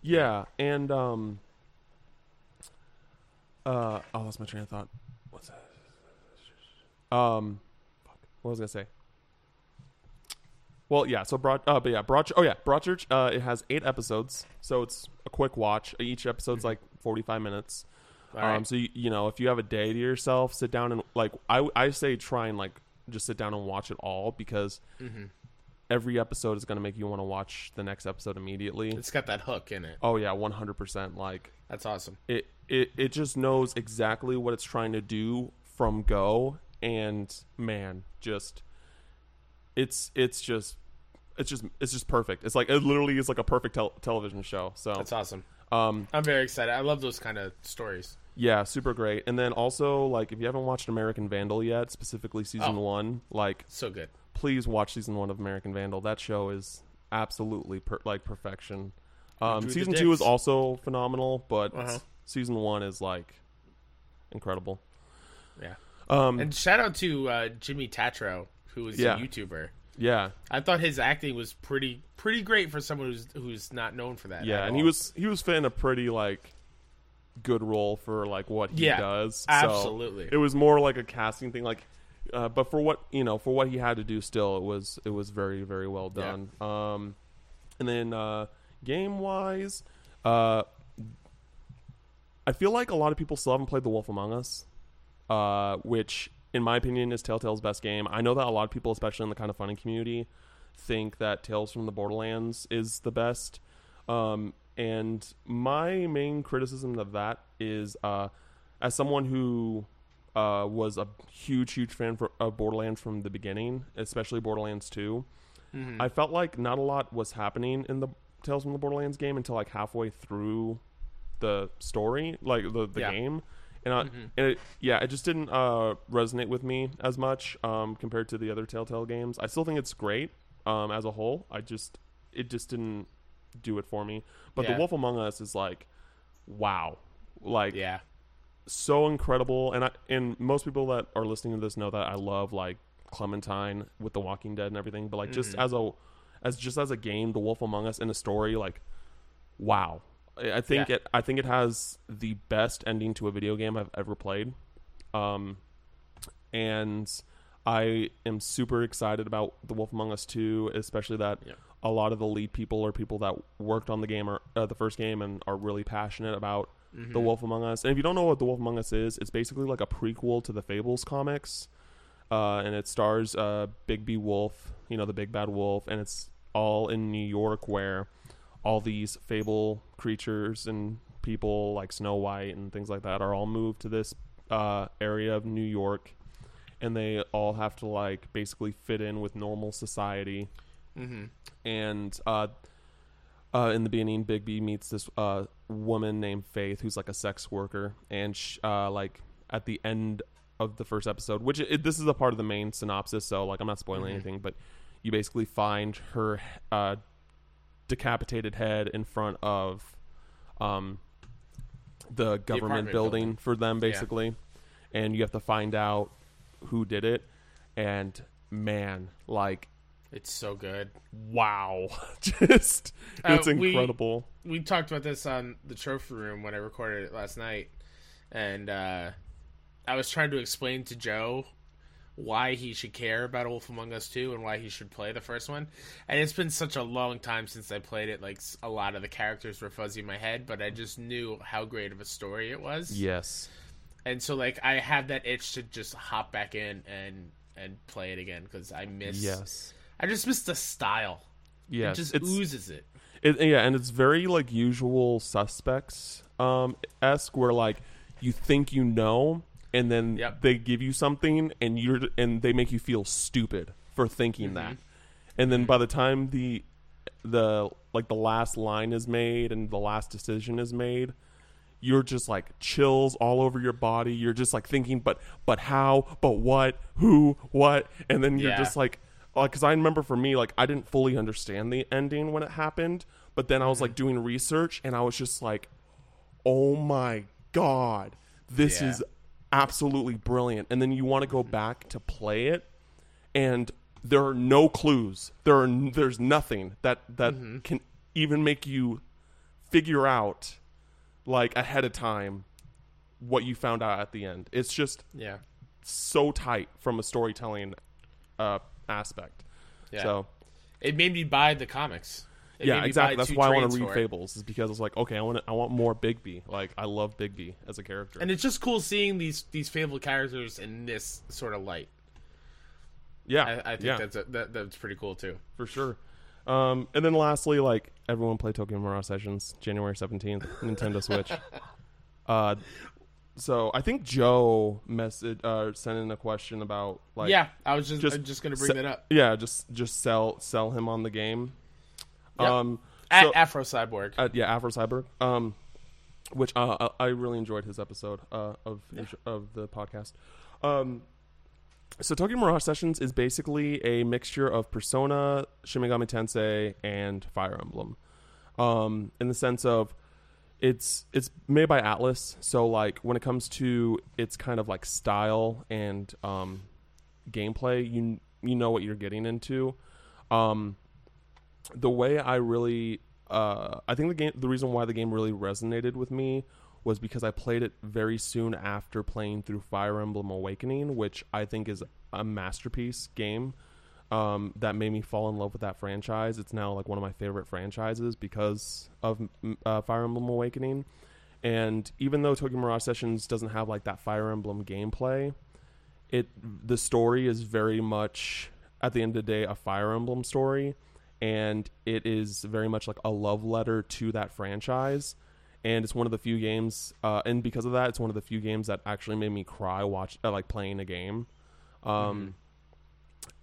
Yeah, and um uh oh that's my train of thought. What's that? Um fuck. What was I gonna say? Well, yeah, so broad uh but yeah, broad oh yeah, Broadchurch, uh it has eight episodes, so it's a quick watch. Each episode's like forty five minutes. All um right. so you, you know, if you have a day to yourself, sit down and like I I say try and like just sit down and watch it all because every episode is gonna make you want to watch the next episode immediately. It's got that hook in it. Oh yeah, one hundred percent. Like That's awesome. it, it, it just knows exactly what it's trying to do from go, and man, just it's it's just it's just it's just perfect. It's like it literally is like a perfect tel- television show. So That's awesome. um I'm very excited. I love those kind of stories. Yeah, super great. And then also like if you haven't watched American Vandal yet, specifically season Oh. 1, like So good. please watch season 1 of American Vandal. That show is absolutely per- like perfection. Um Drew the season 2 is dicks. also phenomenal, but Uh-huh. season 1 is like incredible. Yeah. Um And shout out to uh, Jimmy Tatro, who is Yeah. a YouTuber. yeah. I thought his acting was pretty pretty great for someone who's who's not known for that. Yeah, at and he all. was he was fitting a pretty like good role for like what he Yeah, does. So absolutely. it was more like a casting thing, like. Uh, but for what you know, for what he had to do, still it was it was very very well Yeah. done. Um, and then uh, game wise, uh, I feel like a lot of people still haven't played The Wolf Among Us, uh, which in my opinion is Telltale's best game. I know that a lot of people, especially in the kind of funny community, think that Tales from the Borderlands is the best. Um, and my main criticism of that is, uh, as someone who uh, was a huge, huge fan for, of Borderlands from the beginning, especially Borderlands 2, I felt like not a lot was happening in the Tales from the Borderlands game until like halfway through the story, like the, the Yeah. game. And, I, and it, yeah, it just didn't uh, resonate with me as much um, compared to the other Telltale games. I still think it's great um, as a whole. I just it just didn't do it for me. But Yeah. The Wolf Among Us is like, wow, like yeah. so incredible. And I and most people that are listening to this know that I love like Clementine with The Walking Dead and everything. But like just as a as just as a game, The Wolf Among Us in a story, like wow. I I think Yeah. it. I think it has the best ending to a video game I've ever played, um, and I am super excited about The Wolf Among Us 2, especially that Yeah. A lot of the lead people are people that worked on the game or uh, the first game and are really passionate about The Wolf Among Us. And if you don't know what The Wolf Among Us is, it's basically like a prequel to the Fables comics, uh, and it stars uh, Bigby Wolf, you know, the big bad wolf, and it's all in New York where all these fable creatures and people like Snow White and things like that are all moved to this uh, area of New York, and they all have to like basically fit in with normal society. Mm-hmm. And uh, uh, in the beginning, Bigby meets this uh, woman named Faith, who's like a sex worker, and sh- uh, like at the end of the first episode, which it, this is a part of the main synopsis, so like I'm not spoiling anything, but you basically find her uh, decapitated head in front of um, the government apartment building, building. for them, basically, and you have to find out who did it. And man, like It's so good. wow, [laughs] just Uh, it's incredible. we talked about this on the trophy room when I recorded it last night, and uh, I was trying to explain to Joe why he should care about Wolf Among Us 2 and why he should play the first one. And it's been such a long time since I played it. Like a lot of the characters were fuzzy in my head, but I just knew how great of a story it was. Yes. And so like I have that itch to just hop back in and and play it again because I miss. Yes. I just miss the style. Yeah, It just oozes it. it, yeah, and it's very like usual suspects um esque where like you think you know and then Yep. they give you something and you're and they make you feel stupid for thinking Mm-hmm. that. And then by the time the the like the last line is made and the last decision is made, you're just like chills all over your body. You're just like thinking, but but how, but what, who, what, and then you're Yeah. just like, because I remember for me, like I didn't fully understand the ending when it happened, but then I was Mm-hmm. like doing research and I was just like, oh my god, this Yeah. is absolutely brilliant. And then you want to go back to play it, and there are no clues. There are n- there's nothing that that Mm-hmm. can even make you figure out like ahead of time what you found out at the end. It's just Yeah. so tight from a storytelling uh, aspect. Yeah. So It made me buy the comics. It yeah, exactly. That's why I want to read. Fables is because it's like okay, I want I want more Bigby. Like I love Bigby as a character. And it's just cool seeing these these Fable characters in this sort of light. yeah, I, I think yeah, that's a, that, that's pretty cool too. for sure. Um, and then lastly, like everyone play Tokyo Mirage Sessions January seventeenth, Nintendo Switch. [laughs] Uh, so I think Joe message uh, sent in a question about like yeah, I was just just just, gonna bring se- that up. yeah just just sell sell him on the game. Yep. Um, At so- Afro Cyborg. uh, yeah, Afro Cyborg. Um, which uh, I I really enjoyed his episode uh, of of the podcast. Um, so Tokyo Mirage Sessions is basically a mixture of Persona, Shin Megami Tensei, and Fire Emblem. Um, in the sense of it's it's made by Atlus, so like when it comes to its kind of like style and um, gameplay, you you know what you're getting into. Um, the way I really uh, I think the game the reason why the game really resonated with me was because I played it very soon after playing through Fire Emblem Awakening, which I think is a masterpiece game um, that made me fall in love with that franchise. It's now like one of my favorite franchises because of uh, Fire Emblem Awakening. And even though Tokyo Mirage Sessions doesn't have like that Fire Emblem gameplay, it the story is very much at the end of the day a Fire Emblem story, and it is very much like a love letter to that franchise. And it's one of the few games, uh, and because of that, it's one of the few games that actually made me cry watch uh, like playing a game. Um,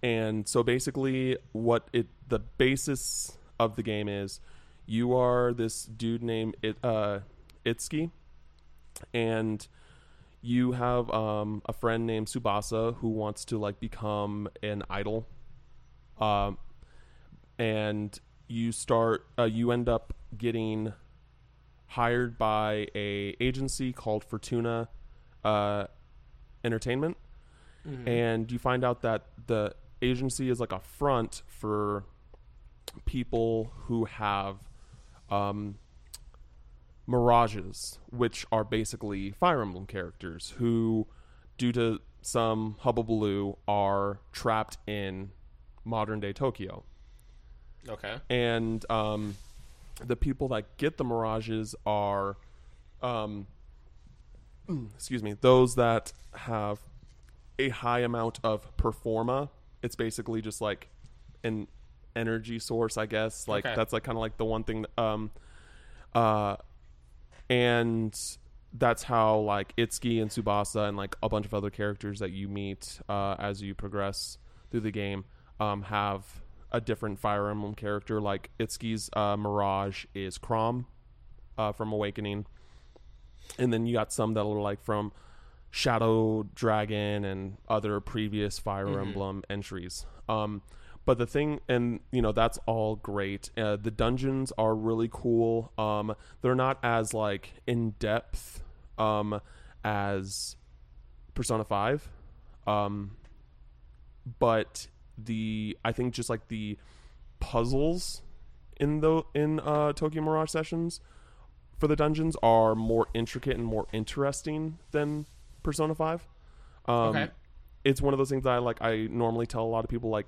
and so basically, what it the basis of the game is, you are this dude named it uh, Itsuki, and you have um, a friend named Tsubasa who wants to like become an idol, um, and you start uh, you end up getting hired by a agency called Fortuna uh, Entertainment, and you find out that the agency is like a front for people who have um, mirages, which are basically Fire Emblem characters who, due to some hubbubaloo, are trapped in modern day Tokyo. Okay. And um, the people that get the mirages are, um, [clears throat] excuse me, those that have a high amount of performa. It's basically just like an energy source, I guess. Like Okay. that's like kind of like the one thing. Um, uh, and that's how like Itsuki and Tsubasa and like a bunch of other characters that you meet uh, as you progress through the game um, have a different Fire Emblem character. Like Itsuki's uh, Mirage is Chrom uh, from Awakening, and then you got some that are like from Shadow Dragon and other previous Fire Emblem entries. Um, but the thing, and you know, that's all great. Uh, the dungeons are really cool. Um, they're not as like in depth um, as Persona Five, um, but the I think just like the puzzles in the in uh, Tokyo Mirage Sessions for the dungeons are more intricate and more interesting than Persona 5. Um, Okay. It's one of those things that I like. I normally tell a lot of people like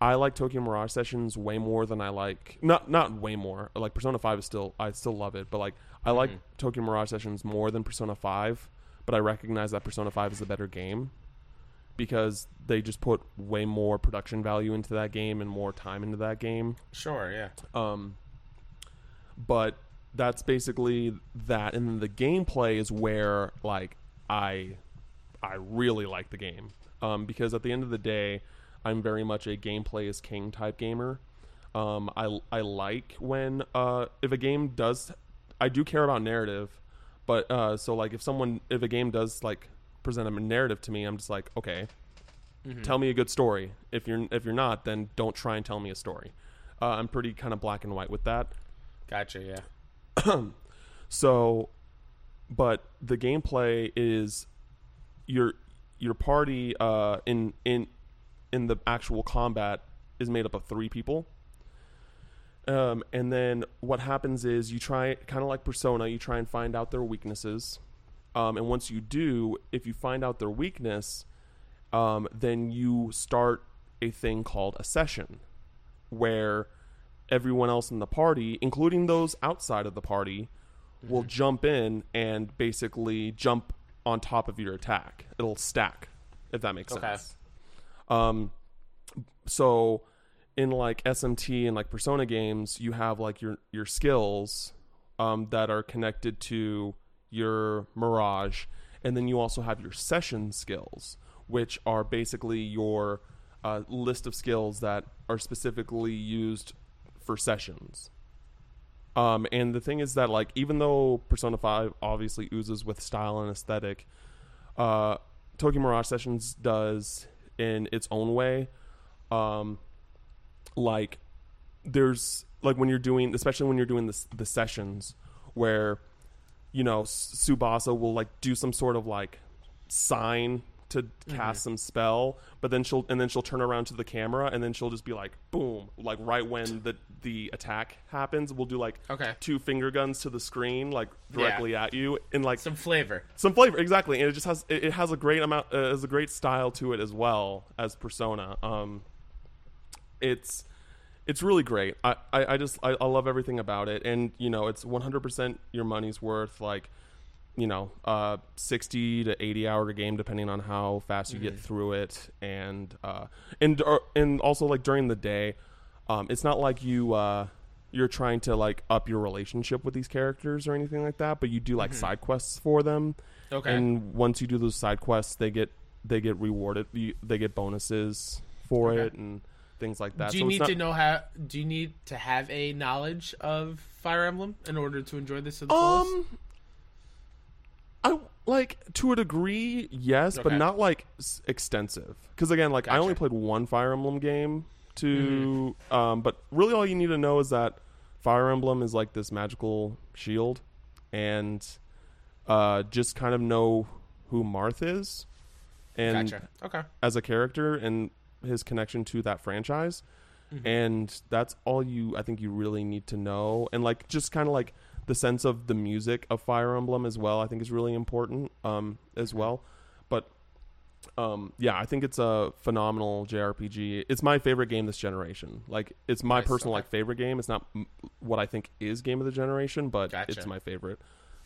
I like Tokyo Mirage Sessions way more than I like not not way more. Like Persona 5 is still I still love it, but like I like Tokyo Mirage Sessions more than Persona 5, but I recognize that Persona 5 is a better game because they just put way more production value into that game and more time into that game. Sure. Yeah. Um, but that's basically that, and then the gameplay is where like I I really like the game um, because at the end of the day, I'm very much a gameplay is king type gamer. Um, I I like when uh, if a game does, I do care about narrative, but uh, so like if someone if a game does like present a narrative to me, I'm just like okay, tell me a good story. If you're if you're not, then don't try and tell me a story. Uh, I'm pretty kind of black and white with that. Gotcha. Yeah. [clears throat] So, but the gameplay is your your party uh, in in in the actual combat is made up of three people. Um, and then what happens is you try kind of like Persona, you try and find out their weaknesses. Um, and once you do, if you find out their weakness, um, then you start a thing called a session, where everyone else in the party, including those outside of the party, will jump in and basically jump on top of your attack. It'll stack, if that makes Okay. sense. Um, so in like SMT and like Persona games, you have like your your skills um, that are connected to your Mirage, and then you also have your session skills, which are basically your uh, list of skills that are specifically used for sessions. Um, and the thing is that like even though Persona Five obviously oozes with style and aesthetic, uh, Tokyo Mirage Sessions does in its own way. Um, like there's like when you're doing, especially when you're doing the the sessions where you know Tsubasa will like do some sort of like sign to cast some spell, but then she'll and then she'll turn around to the camera and then she'll just be like boom, like right when the the attack happens, we'll do like Okay. two finger guns to the screen like directly at you and like Some flavor. some flavor exactly and it just has it, it has a great amount uh, has a great style to it as well as persona um it's it's really great i i, I just I, I love everything about it and you know it's 100% your money's worth like you know uh 60 to 80 hour game depending on how fast you get through it and uh and or, and also like during the day um it's not like you uh you're trying to like up your relationship with these characters or anything like that but you do like side quests for them Okay. and once you do those side quests they get they get rewarded you, they get bonuses for Okay. it and things like that do you So need not- to know how? Do you need to have a knowledge of Fire Emblem in order to enjoy this to the fullest? I like to a degree, yes, but Okay. not like s- extensive. Because again, like I only played one Fire Emblem game. To um, but really, all you need to know is that Fire Emblem is like this magical shield, and uh, just kind of know who Marth is, and Gotcha. Okay. as a character and his connection to that franchise. And that's all you I think you really need to know. And like just kind of like the sense of the music of Fire Emblem as well, I think is really important um as well. But um yeah, I think it's a phenomenal JRPG. It's my favorite game this generation. Like it's my Nice, personal okay. like favorite game. It's not m- what I think is game of the generation, but Gotcha. it's my favorite.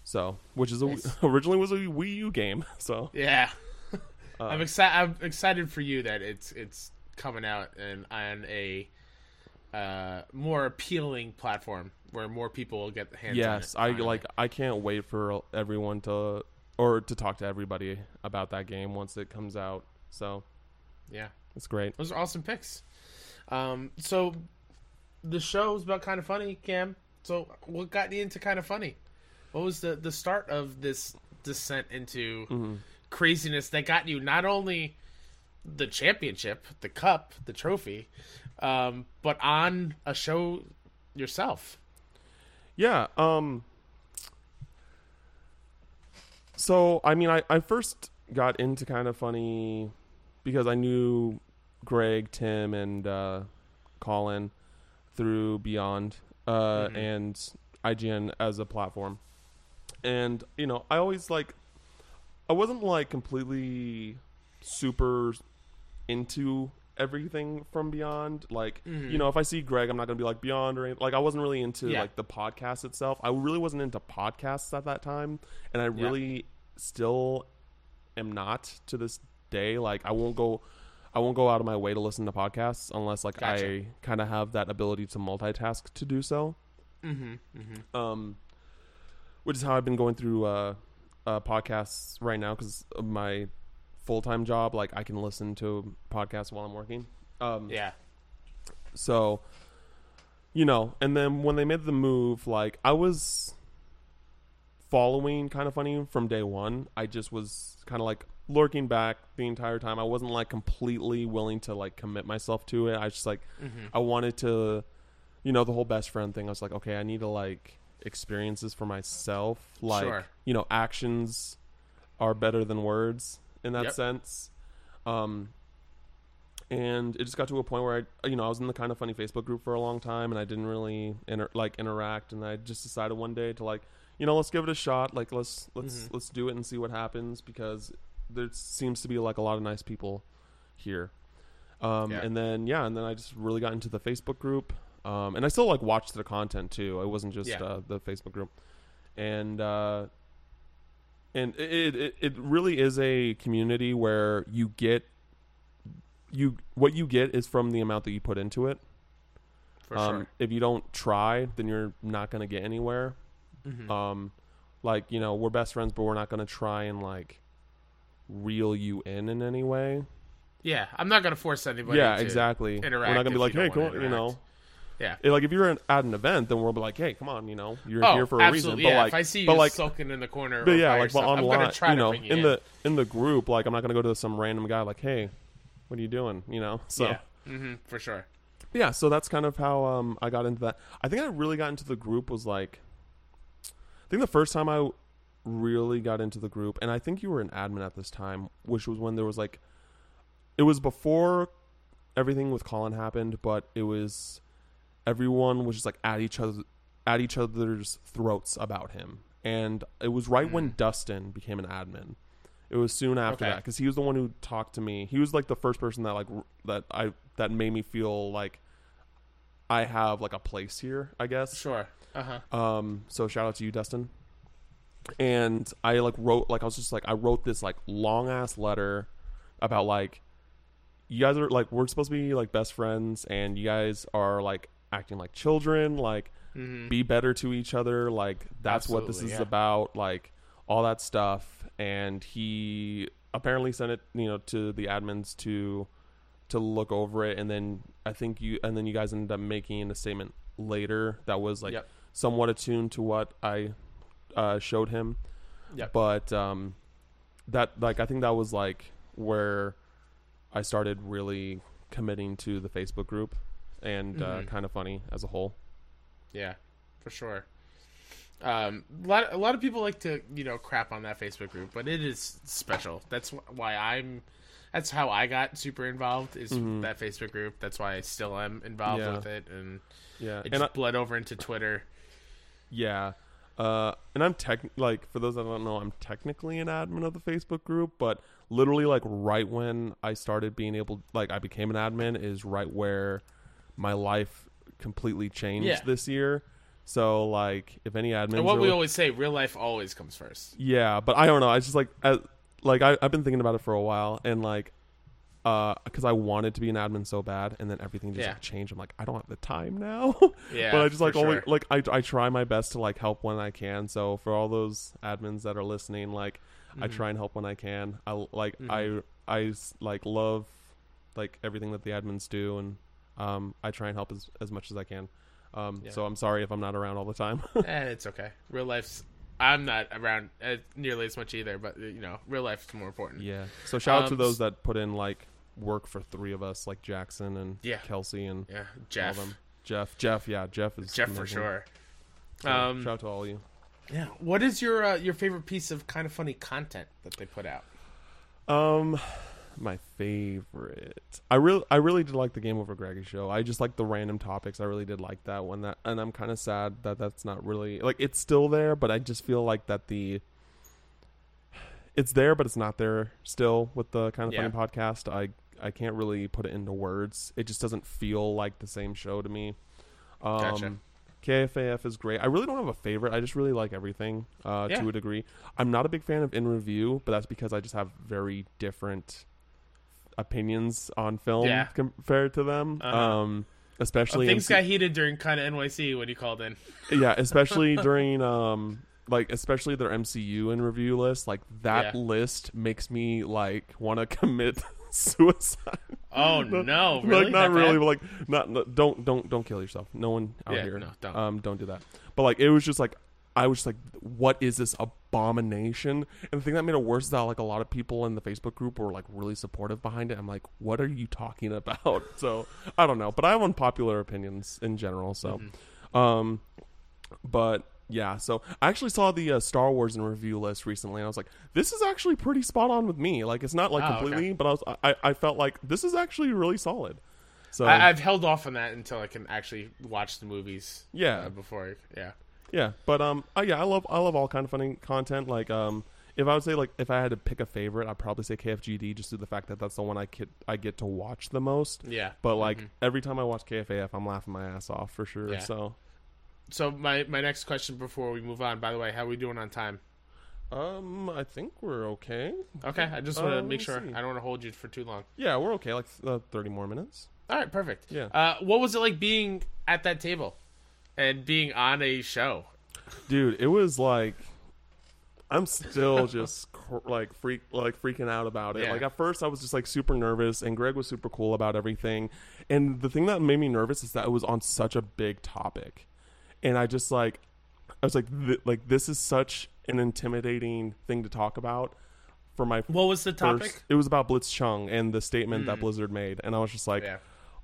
So, which is a, Nice. [laughs] originally was a Wii U game. [laughs] So, Yeah. Uh, I'm excited. I'm excited for you that it's it's coming out and on a uh, more appealing platform where more people will get the hands yes on it. i like i can't wait for everyone to or to talk to everybody about that game once it comes out so Yeah. it's great Those are awesome picks. Um, so the show is about kind of funny, Cam. So what got you into kind of funny? What was the the start of this descent into Mm-hmm. craziness that got you not only the championship, the cup, the trophy, um, but on a show yourself? yeah um so i mean i i first got into kind of funny because i knew greg tim and uh colin through beyond uh and ign as a platform and you know i always like i wasn't like completely super into everything from beyond like you know if i see greg i'm not gonna be like beyond or anything like i wasn't really into Yeah. like the podcast itself i really wasn't into podcasts at that time and i really still am not to this day like i won't go i won't go out of my way to listen to podcasts unless like Gotcha. i kind of have that ability to multitask to do so Mm-hmm. Mm-hmm. um, which is how I've been going through uh, uh, podcasts right now because of my full time job. Like I can listen to podcasts while I'm working. Um, Yeah. So, you know, and then when they made the move, like I was following kind of funny from day one. I just was kind of like lurking back the entire time. I wasn't like completely willing to like commit myself to it. I just like, I wanted to, you know, the whole best friend thing. I was like, okay, I need to like experiences for myself. Like, Sure. you know, actions are better than words in that Yep. sense. Um, and it just got to a point where I, you know, I was in the kind of funny Facebook group for a long time, and I didn't really inter- like interact, and I just decided one day to like, you know, let's give it a shot. Like, let's let's let's do it and see what happens because there seems to be like a lot of nice people here. Um, Yeah. and then yeah, and then I just really got into the Facebook group, um, and I still like watched the content too. It wasn't just Yeah. uh, the Facebook group, and uh, and it, it it really is a community where you get you what you get is from the amount that you put into it. For um, sure. If you don't try, then you're not going to get anywhere. Mhm. Um, like you know we're best friends, but we're not gonna try and like reel you in in any way. Yeah, I'm not gonna force anybody. yeah, to exactly. We're not gonna be like, hey, don't come wanna on, you know. Yeah. Eh, like if you're in, at an event, then we'll be like, hey, come on, you know, you're Oh, here for a reason. yeah, but like, if I see you but like, sulking in the corner, but yeah, like, but yourself, I'm online, gonna try you know, you in the in the group, like, I'm not gonna go to some random guy like, hey, what are you doing? You know, so yeah, hmm for sure. yeah so that's kind of how um i got into that i think i really got into the group was like i think the first time i really got into the group and i think you were an admin at this time which was when there was like it was before everything with colin happened but it was everyone was just like at each other at each other's throats about him and it was right when dustin became an admin it was soon after Okay. that because he was the one who talked to me. He was like the first person that like r- that I that made me feel like I have like a place here. I guess. Sure. Uh huh. Um. So shout out to you, Dustin. And I like wrote like I was just like I wrote this like long ass letter about like you guys are like we're supposed to be like best friends and you guys are like acting like children like be better to each other like that's what this is yeah. about like all that stuff and he apparently sent it you know to the admins to to look over it and then i think you and then you guys ended up making a statement later that was like Yep. somewhat attuned to what i uh, showed him Yep. but um that like i think that was like where i started really committing to the facebook group and Mm-hmm. uh, kind of funny as a whole Yeah, for sure. Um, a lot, a lot of people like to, you know, crap on that Facebook group, but it is special. That's why I'm. That's how I got super involved. Is that Facebook group? That's why I still am involved Mm-hmm. Yeah. with it, and yeah it and I, bled over into Twitter. yeah uh and i'm tech like for those that don't know i'm technically an admin of the facebook group but literally like right when i started being able like i became an admin is right where my life completely changed Yeah. this year so like if any admins And what are we always say, real life always comes first. Yeah, but I don't know. I just like as, like I, I've been thinking about it for a while, and like uh because I wanted to be an admin so bad, and then everything just Yeah. like, changed. I'm like, I don't have the time now. [laughs] Yeah, but I just like always sure. like I I try my best to like help when I can. So for all those admins that are listening, like I Mm-hmm. try and help when I can. I like I I s- like love like everything that the admins do, and um I try and help as as much as I can. Um, Yeah. so I'm sorry if I'm not around all the time. [laughs] eh, it's okay. Real life's. I'm not around uh, nearly as much either, but uh, you know, real life's more important. Yeah. So shout out to Um, those that put in like work for three of us, like Jackson and Yeah. Kelsey and Yeah, all Jeff. them. Jeff, Jeff, yeah, Jeff is Jeff for sure. So, Um, shout out to all of you. Yeah. What is your uh, your favorite piece of kind of funny content that they put out? Um, my favorite. I really, I really did like the Game Over Greggy show. I just like the random topics. I really did like that one. That, and I'm kind of sad that that's not really like it's still there, but I just feel like that the it's there, but it's not there still with the kind of Yeah. funny podcast. I I can't really put it into words. It just doesn't feel like the same show to me. Um, Gotcha. KFAF is great. I really don't have a favorite. I just really like everything uh, Yeah. to a degree. I'm not a big fan of in review, but that's because I just have very different opinions on film Yeah. compared to them. Uh-huh. Um, especially things in, got heated during kind of NYC when you called in. yeah, [laughs] especially during um like especially their MCU in review list. Like that Yeah. list makes me like want to commit [laughs] suicide. Oh [laughs] no, really? like not That really, bad? but like not, no- don't don't don't kill yourself. No one out Yeah, here. no, don't. Um, don't do that. But like it was just like I was just like, what is this abomination? And the thing that made it worse is that like a lot of people in the Facebook group were like really supportive behind it. I'm like, what are you talking about? [laughs] so I don't know, but I have unpopular opinions in general. So, Mm-hmm. um, but yeah, so I actually saw the uh, Star Wars in review list recently, and I was like, this is actually pretty spot on with me. Like, it's not like Oh, okay. completely, but I was I, I felt like this is actually really solid. So I, I've held off on that until I can actually watch the movies. Yeah. uh, before yeah. Yeah, but um, uh, yeah, I love I love all kind of funny content. Like um, if I would say like if I had to pick a favorite, I'd probably say KFGD just through the fact that that's the one I get I get to watch the most. Yeah. But like every time I watch KFAF, I'm laughing my ass off for sure. Mm-hmm. Yeah. So So my my next question before we move on. By the way, how are we doing on time? um, I think we're okay. Okay, I just want to Uh, make sure see. I don't want to hold you for too long. Yeah, we're okay. Like uh, thirty more minutes. All right, perfect. Yeah. Uh, what was it like being at that table and being on a show? dude it was like I'm still just cr- like freak like freaking out about it. Yeah. Like at first I was just like super nervous and Greg was super cool about everything. And the thing that made me nervous is that it was on such a big topic. And I just like I was like th- like this is such an intimidating thing to talk about for my What was the first topic? Mm. it was about Blitzchung and the statement that Blizzard made and I was just like Yeah.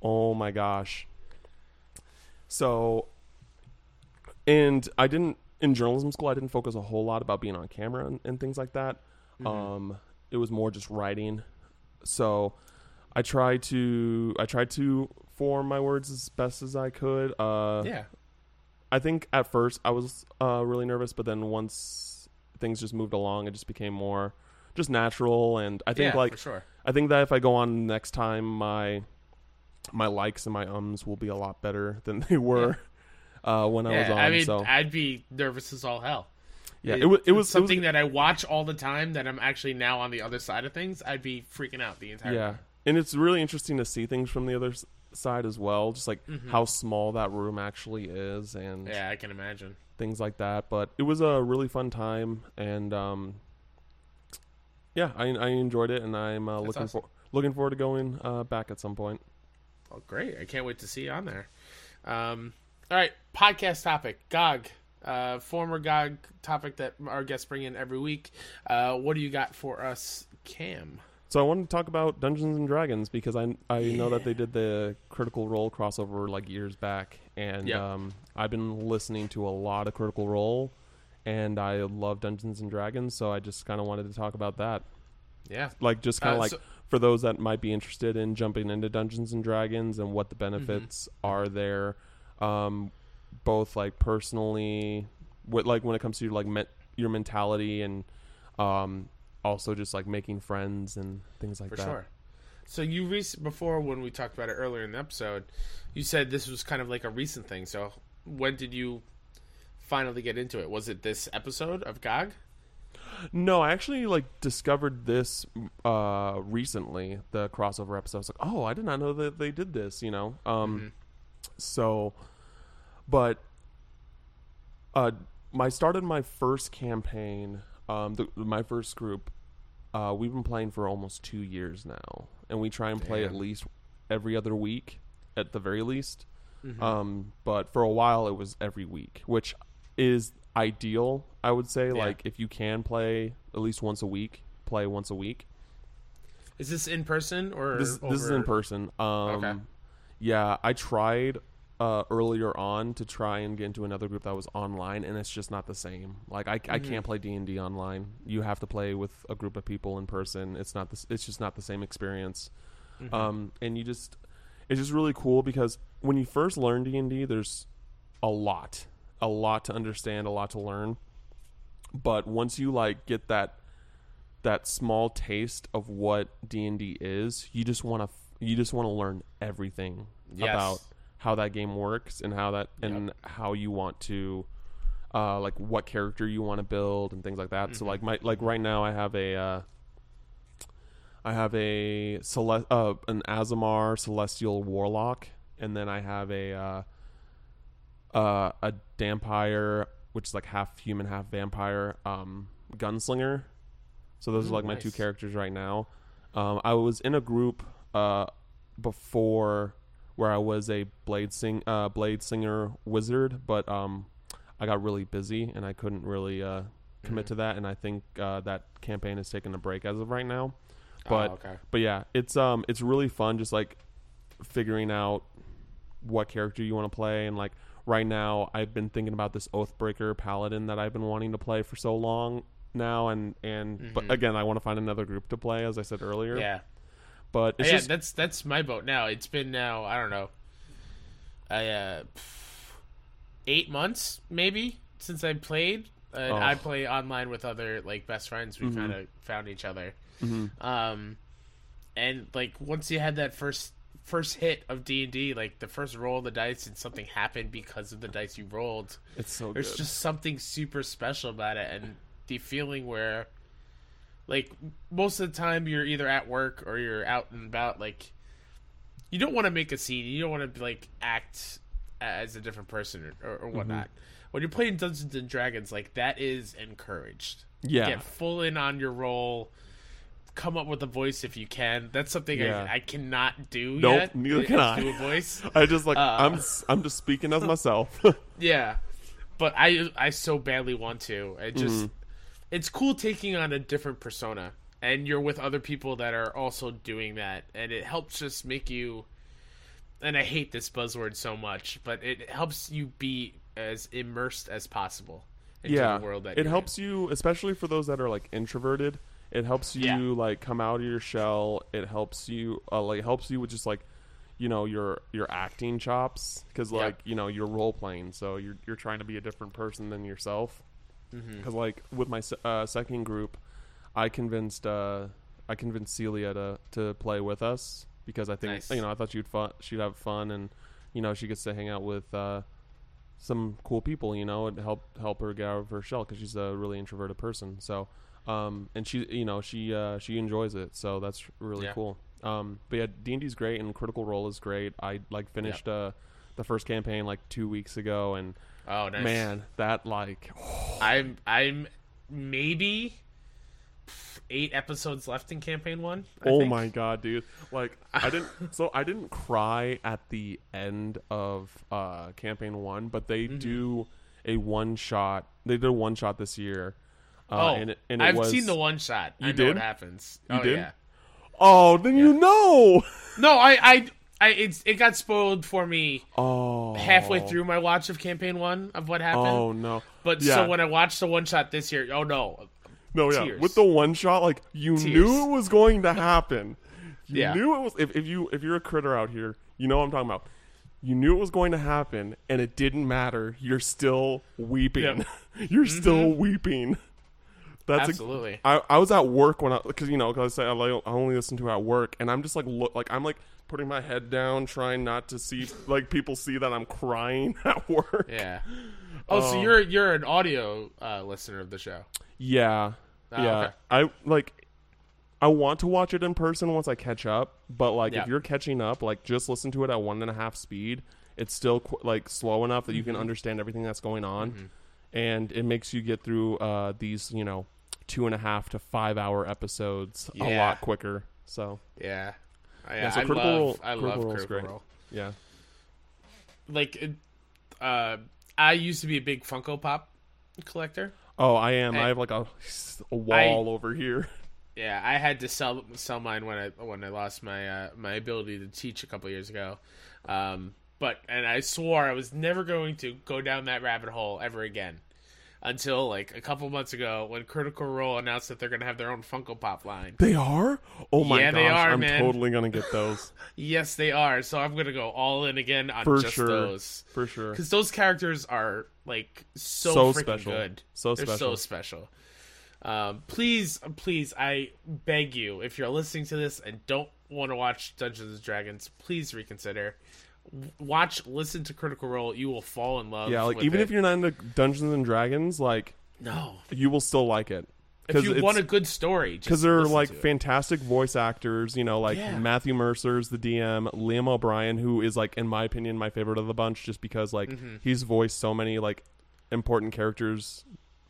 oh my gosh. So and I didn't in journalism school I didn't focus a whole lot about being on camera and, and things like that. Mm-hmm. Um it was more just writing. So I tried to I tried to form my words as best as I could. Uh Yeah. I think at first I was uh, really nervous, but then once things just moved along, it just became more just natural. And I think yeah, like sure. I think that if I go on next time, my my likes and my ums will be a lot better than they were uh, when I was Yeah, on. I mean, so I'd be nervous as all hell. yeah, it, was it was it was- something that I watch all the time. That I'm actually now on the other side of things. I'd be freaking out the entire yeah, time. and it's really interesting to see things from the other side as well, just like how small that room actually is and Mm-hmm. Yeah, I can imagine. things like that. But it was a really fun time, and um, yeah, I, I enjoyed it, and I'm uh, looking awesome. for looking forward to going uh, back at some point. Oh, great! I can't wait to see you on there. Um, all right, podcast topic: GOG, uh, former GOG topic that our guests bring in every week. Uh, what do you got for us, Cam? So I wanted to talk about Dungeons and Dragons because I I know that they did the Critical Role crossover like years back, and Yep. um, I've been listening to a lot of Critical Role, and I love Dungeons and Dragons, so I just kind of wanted to talk about that. Yeah, like just kind of Uh, like so- for those that might be interested in jumping into Dungeons and Dragons and what the Mm-hmm. benefits are there, um, both like personally, what like when it comes to like me- your mentality and um, also just like making friends and things like for that. sure. So you rec- before when we talked about it earlier in the episode, you said this was kind of like a recent thing. So when did you finally get into it? Was it this episode of GOG? No, I actually like discovered this uh recently, the crossover episode. I was like, "Oh, I did not know that they did this," you know. Um so but uh my started my first campaign, um the, my first group uh we've been playing for almost 2 years now, and we try and play at least every other week at the very least. Um but for a while it was every week, which is ideal, I would say. Like if you can play at least once a week, play once a week. Is this in person or This this is in person. Um Okay. Yeah, I tried uh, earlier on to try and get into another group that was online, and it's just not the same. Like I, I Mm-hmm. can't play D and D online. You have to play with a group of people in person. It's not this. It's just not the same experience. Mm-hmm. Um, and you just, it's just really cool because when you first learn D and D, there's a lot, a lot to understand, a lot to learn. But once you like get that that small taste of what D and D is, you just want to you just want to learn everything Yes. about how that game works and how that and how you want to uh like what character you want to build and things like that. So like my like right now I have a uh I have a Cele- uh, an Aasimar Celestial Warlock, and then I have a uh, uh, a Dhampir, which is like half human, half vampire, um, Gunslinger. So those are like my two characters right now. Um, I was in a group uh, before where I was a blade sing uh, blade singer wizard, but um, I got really busy and I couldn't really uh, commit to that. And I think uh, that campaign has taken a break as of right now. But oh, okay. but yeah, it's um it's really fun just like figuring out what character you want to play and like right now I've been thinking about this Oathbreaker paladin that I've been wanting to play for so long now and and but again I want to find another group to play as I said earlier. Mm-hmm. Yeah. But it's yeah, just that's that's my boat now. It's been now I don't know, I uh, eight months maybe since I played. And Oh. I play online with other like best friends. We kind of found each other. Um, and like once you had that first first hit of D and D, like the first roll of the dice, and something happened because of the dice you rolled. it's so There's good. just something super special about it, and the feeling where, like, most of the time you're either at work or you're out and about. Like, you don't want to make a scene. You don't want to like act as a different person or, or, or whatnot. when you're playing Dungeons and Dragons, like that is encouraged. Yeah. Get full in on your role. Come up with a voice if you can. That's something Yeah. I, I cannot do Nope, yet. neither can I. Do a voice. [laughs] I just like Uh. I'm I'm just speaking as [laughs] myself. [laughs] Yeah, but I I so badly want to. I just Mm-hmm. It's cool taking on a different persona, and you're with other people that are also doing that, and it helps just make you. And I hate this buzzword so much, but it helps you be as immersed as possible into yeah, the world that it helps you, especially for those that are like introverted. It helps you Yeah. like come out of your shell. It helps you uh, like helps you with just like you know your your acting chops because Yep. like you know you're role playing, so you're you're trying to be a different person than yourself. Mm-hmm. Because like with my uh, second group, I convinced uh, I convinced Celia to to play with us because I think Nice. you know I thought she'd fun she'd have fun and you know she gets to hang out with uh, some cool people you know and help help her get out of her shell because she's a really introverted person so um and she you know she uh, she enjoys it so that's really Yeah. cool um but yeah D&D's great and Critical Role is great I like finished uh the first campaign like two weeks ago and oh nice man that like [sighs] I'm I'm maybe eight episodes left in campaign one. I oh think. my god dude like i didn't [laughs] so i didn't cry at the end of uh campaign one but they Mm-hmm. do a one shot they did a one shot this year uh, Oh, and it, and it I've was, seen the one shot. I You know did? what happens. You oh did? yeah. oh then you know No, I, I, I, it's it got spoiled for me oh halfway through my watch of campaign one of what happened. oh no but yeah. so when I watched the one shot this year, oh no, no yeah with the one shot like you Tears. knew it was going to happen [laughs] you Yeah. knew it was if, if you if you're a critter out here you know what i'm talking about you knew it was going to happen and it didn't matter you're still weeping Yep. [laughs] you're mm-hmm. still weeping that's absolutely. I, I was at work when I because you know because I say I, I only listen to it at work and I'm just like look like I'm like putting my head down trying not to see like people see that I'm crying [laughs] at work. yeah. Oh, so you're you're an audio uh, listener of the show. Yeah, Ah, yeah. okay. I like. I want to watch it in person once I catch up, but like Yeah. if you're catching up, like just listen to it at one and a half speed. It's still qu- like slow enough that you Mm-hmm. can understand everything that's going on, and it makes you get through uh, these you know two and a half to five hour episodes a lot quicker. So Yeah. I, Yeah, so I Critical love Role- I Critical love Role's Critical great. Role. yeah, Like, uh, I used to be a big Funko Pop collector. oh I am. I have like a, a wall over here. [laughs] Yeah, I had to sell sell mine when I when I lost my uh, my ability to teach a couple years ago. Um, but and I swore I was never going to go down that rabbit hole ever again until like a couple months ago when Critical Role announced that they're going to have their own Funko Pop line. They are. Oh my Yeah, gosh! they are, I'm man. totally gonna get those [laughs] Yes, they are. So I'm going to go all in again on for just sure. those For sure. because those characters are like so, So freaking special. good. So They're special. so special. Um, please, please, I beg you, if you're listening to this and don't want to watch Dungeons and Dragons, please reconsider. Watch, listen to Critical Role. You will fall in love. Yeah, like even it. if you're not into Dungeons and Dragons, like no, you will still like it if you want a good story, because they're like fantastic voice actors. You know, like Yeah. Matthew Mercer's the DM, Liam O'Brien, who is like in my opinion my favorite of the bunch, just because like Mm-hmm. he's voiced so many like important characters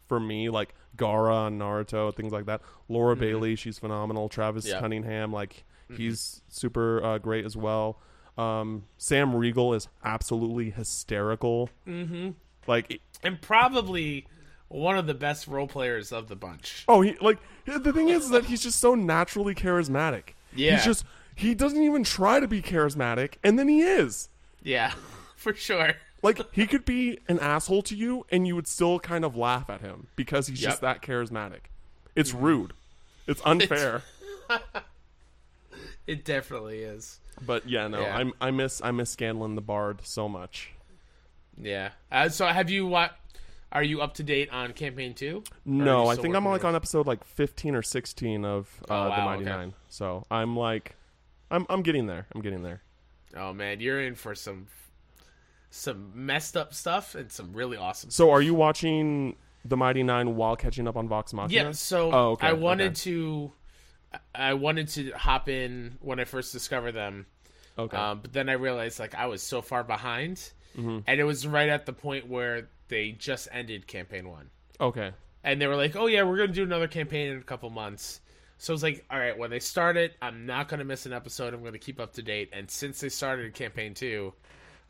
for me, like Gaara on Naruto, things like that. Laura Bailey, she's phenomenal. Travis Mm-hmm. Willingham, like he's super uh, great as well. Um, Sam Riegel is absolutely hysterical. Mm-hmm. Like and probably one of the best role players of the bunch. Oh, he like the thing is, is that he's just so naturally charismatic. Yeah. he's just he doesn't even try to be charismatic, and then he is. Yeah, [laughs] for sure. Like he could be an asshole to you, and you would still kind of laugh at him because he's just that charismatic. It's rude. It's [laughs] unfair. [laughs] It definitely is. But yeah, no, Yeah. I'm I miss I miss Scanlan the Bard so much. Yeah. Uh, so have you what? Are you up to date on campaign two? No, I think I'm like on episode like 15 or 16 of uh, Oh, the wow, Mighty okay. Nein. So I'm like, I'm I'm getting there. I'm getting there. Oh man, you're in for some some messed up stuff and some really awesome. So are you watching the Mighty Nein while catching up on Vox Machina? Yeah, so Oh, okay, I wanted okay. to I wanted to hop in when I first discovered them. Okay. Um, but then I realized like I was so far behind, Mm-hmm. and it was right at the point where they just ended campaign one, Okay. and they were like, "Oh yeah, we're gonna do another campaign in a couple months." So I was like, "All right, when they start it, I'm not gonna miss an episode. I'm gonna keep up to date." And since they started campaign two,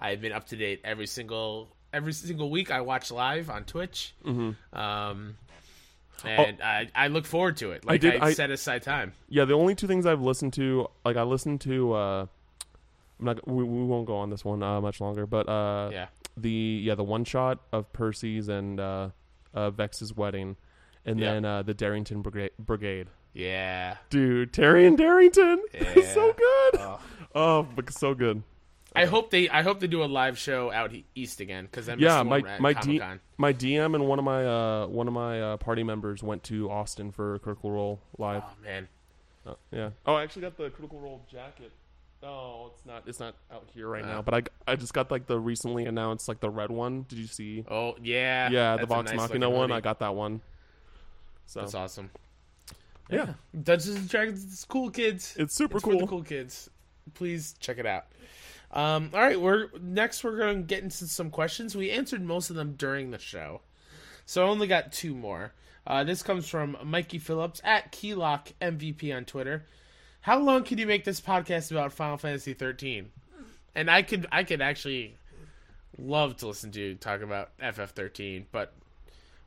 I've been up to date every single every single week. I watch live on Twitch, mm-hmm. um, and I I look forward to it. Like I, did- I- set aside time. Yeah, the only two things I've listened to, like I listened to, uh I'm not. We, we won't go on this one uh, much longer, but uh, Yeah. the yeah the one shot of Percy's and uh, uh, Vex's wedding, and Yeah. then uh, the Darrington Brigade. Brigade. Yeah. Dude, Taryon Darrington, [laughs] is so good. Oh. Oh, but so good. I hope they I hope they do a live show out east again because Yeah, my my D, my DM and one of my uh one of my uh, party members went to Austin for Critical Role live. Oh man, Uh, yeah. Oh, I actually got the Critical Role jacket. Oh, it's not it's not out here right Uh. now, but I I just got like the recently announced like the red one. Did you see? oh yeah, yeah, the Vox nice Machina one. hoodie. I got that one. So That's awesome. yeah, Dungeons and Dragons, it's cool kids. it's super It's cool. the cool kids. Please check it out. Um, all right, we're next. We're going to get into some questions. We answered most of them during the show, so I only got two more. Uh, this comes from Mikey Phillips at Keylock MVP on Twitter. How long can you make this podcast about Final Fantasy 13? And I could, I could actually love to listen to you talk about FF13, but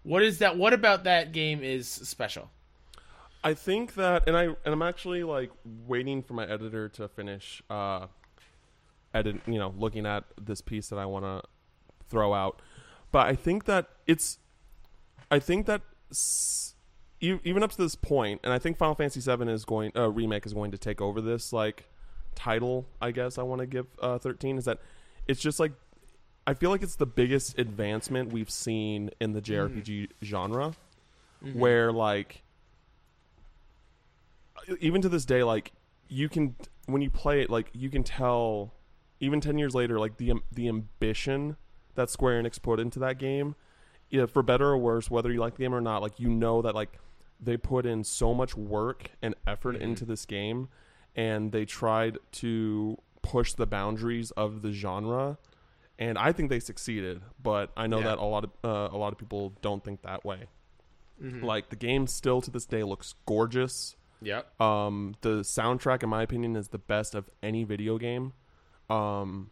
what is that? What about that game is special? I think that, and I and I'm actually like waiting for my editor to finish uh, edit. You know, looking at this piece that I want to throw out. But I think that it's, I think that s- even up to this point, and I think Final Fantasy VII is going uh, remake is going to take over this like title. I guess I want to give uh, 13 is that it's just like I feel like it's the biggest advancement we've seen in the JRPG genre, where like even to this day, like you can when you play it, like you can tell, even ten years later, like the the ambition that Square Enix put into that game, yeah, for better or worse, whether you like the game or not, like you know that like they put in so much work and effort into this game, and they tried to push the boundaries of the genre, and I think they succeeded. But I know Yeah. that a lot of uh, a lot of people don't think that way. Like the game still to this day looks gorgeous. yeah Um, the soundtrack, in my opinion, is the best of any video game. Um,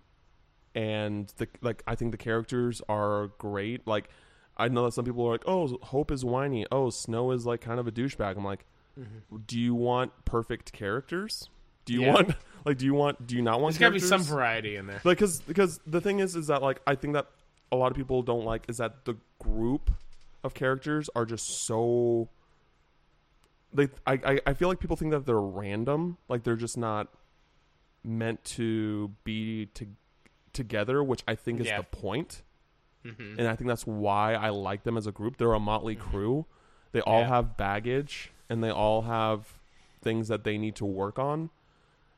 and the like, I think the characters are great. Like, I know that some people are like, "Oh, Hope is whiny. Oh, Snow is like kind of a douchebag." I'm like, do you want perfect characters? Do you Yeah. want [laughs] like do you want do you not want? There's got to be some variety in there. like because because the thing is is that like I think that a lot of people don't like is that the group of characters are just so they I, I I feel like people think that they're random like they're just not meant to be to, together which I think is Yeah. the point Mm-hmm. and I think that's why I like them as a group they're a motley crew they all Yeah. have baggage and they all have things that they need to work on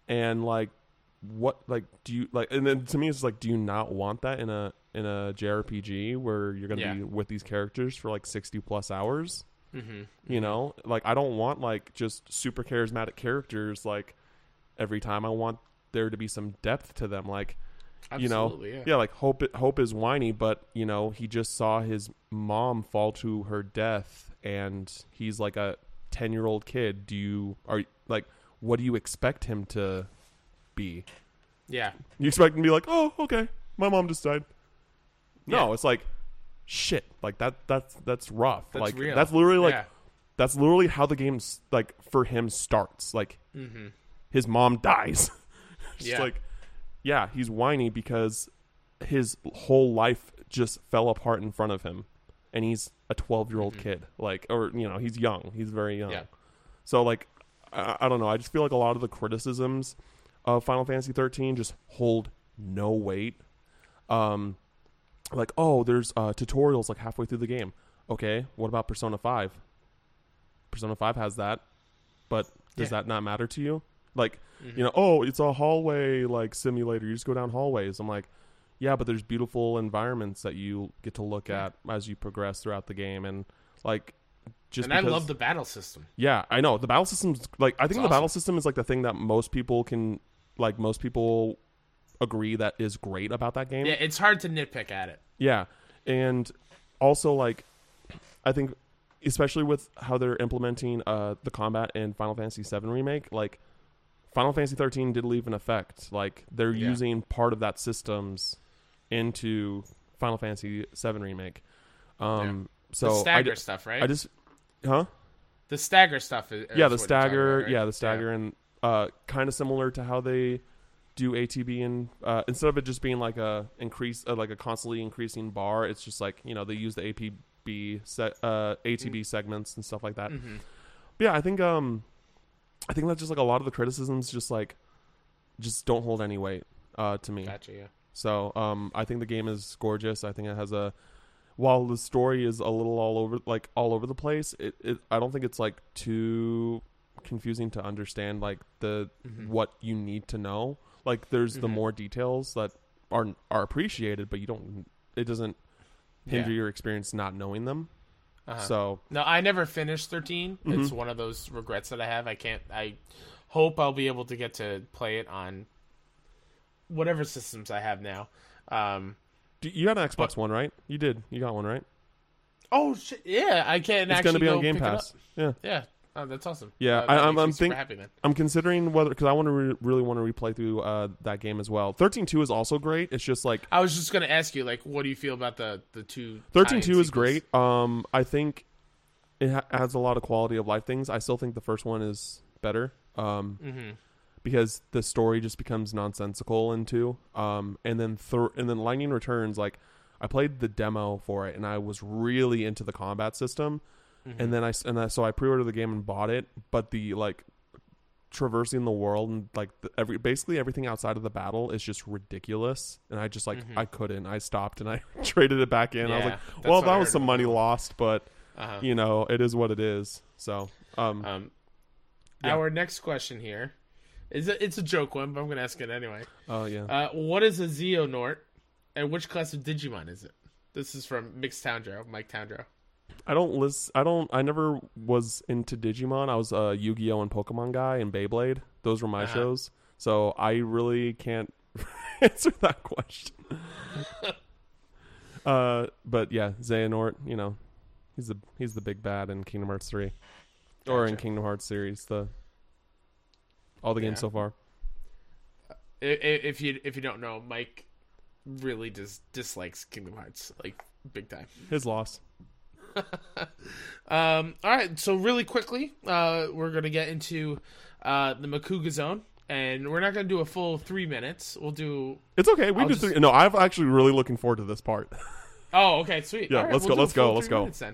and like what like do you like and then to me it's like do you not want that in a in a JRPG where you're gonna Yeah. be with these characters for like 60 plus hours Mm-hmm. you know like I don't want like just super charismatic characters like every time I want there to be some depth to them like you know Absolutely, yeah. like hope hope is whiny but you know he just saw his mom fall to her death and he's like a 10 year old kid do you are like what do you expect him to be Yeah. you expect him to be like oh okay my mom just died no Yeah. it's like shit like that that's that's rough That's like real. that's literally like Yeah. that's literally how the game's like for him starts like Mm-hmm. his mom dies [laughs] just Yeah. like yeah he's whiny because his whole life just fell apart in front of him and he's a 12 year old kid like or you know he's young he's very young Mm-hmm. Yeah. so like I, I don't know i just feel like a lot of the criticisms of final fantasy 13 just hold no weight um like oh there's uh tutorials like halfway through the game okay what about persona 5 persona 5 has that but does Yeah. that not matter to you like you know oh it's a hallway like simulator you just go down hallways i'm like yeah but there's beautiful environments that you get to look at as you progress throughout the game and like just And I love the battle system. yeah i know the battle system's like i think the awesome. battle system is like the thing that most people can like most people agree that is great about that game Yeah, it's hard to nitpick at it. yeah. and also like I think especially with how they're implementing uh the combat in Final Fantasy 7 remake, like Final Fantasy 13 did leave an effect. Like they're Yeah. using part of that systems into Final Fantasy 7 remake. Um so the stagger stuff, right? I just huh? the stagger stuff. Is, yeah the what you're talking stagger about, right? yeah the stagger and uh kind of similar to how they do atb and uh instead of it just being like a increase uh, like a constantly increasing bar it's just like you know they use the apb set uh atb segments and stuff like that Mm-hmm. But yeah i think um i think that's just like a lot of the criticisms just like just don't hold any weight uh to me Gotcha. Yeah. so um, I think the game is gorgeous. I think it has a while the story is a little all over like all over the place. It, it I don't think it's like too confusing to understand like the Mm-hmm. what you need to know. Like there's the Mhm. more details that are are appreciated, but you don't. It doesn't hinder Yeah. your experience not knowing them. Uh-huh. So No, I never finished 13. Mm-hmm. It's one of those regrets that I have. I can't. I hope I'll be able to get to play it on whatever systems I have now. Um, you got an Xbox But- One, right? You did. You got one, right? oh shit! Yeah, I can't. It's actually going to be go on Game Pass. Yeah. Yeah, oh, that's awesome. Yeah, Uh, I- that I'm- makes me I'm think- happy. I'm considering whether because I want to re- really want to replay through uh, that game as well. Thirteen two is also great. It's just like I was just gonna ask you, like, what do you feel about the the two? 13-2 is great. Um, I think it ha- adds a lot of quality of life things. I still think the first one is better. Um, Mm-hmm. because the story just becomes nonsensical in two. Um, and then and then Lightning Returns. Like I played the demo for it, and I was really into the combat system. Mm-hmm. And then I s- and I, so I pre-ordered the game and bought it, but the like traversing the world and like the, every basically everything outside of the battle is just ridiculous and i just like i couldn't i stopped and i [laughs] traded it back in i was Mm-hmm. Like well that was some money that lost but Uh-huh. you know it is what it is so um Um, Yeah. our next question here is a, it's a joke one, but I'm gonna ask it anyway. oh yeah Uh, what is a Xehanort, and which class of Digimon is it? This is from Mixed Towndrow, Mike Towndrow. I don't list i don't i never was into digimon. I was a yu-gi-oh! and pokemon guy and beyblade. Those were my Uh-huh. shows. So i really can't [laughs] answer that question. [laughs] Uh but yeah xehanort you know he's the he's the big bad in kingdom hearts 3 or in kingdom hearts series the all the games so far. If you if you don't know, Mike really just dislikes Kingdom Hearts like big time. his loss [laughs] Um, all right, so really quickly, uh, we're gonna get into uh, the Makuga Zone, and we're not gonna do a full three minutes. We'll do. it's okay we I'll did just- three, no i'm actually really looking forward to this part [laughs] Oh, okay, sweet. Yeah, right, let's we'll go, do a let's go, let's go.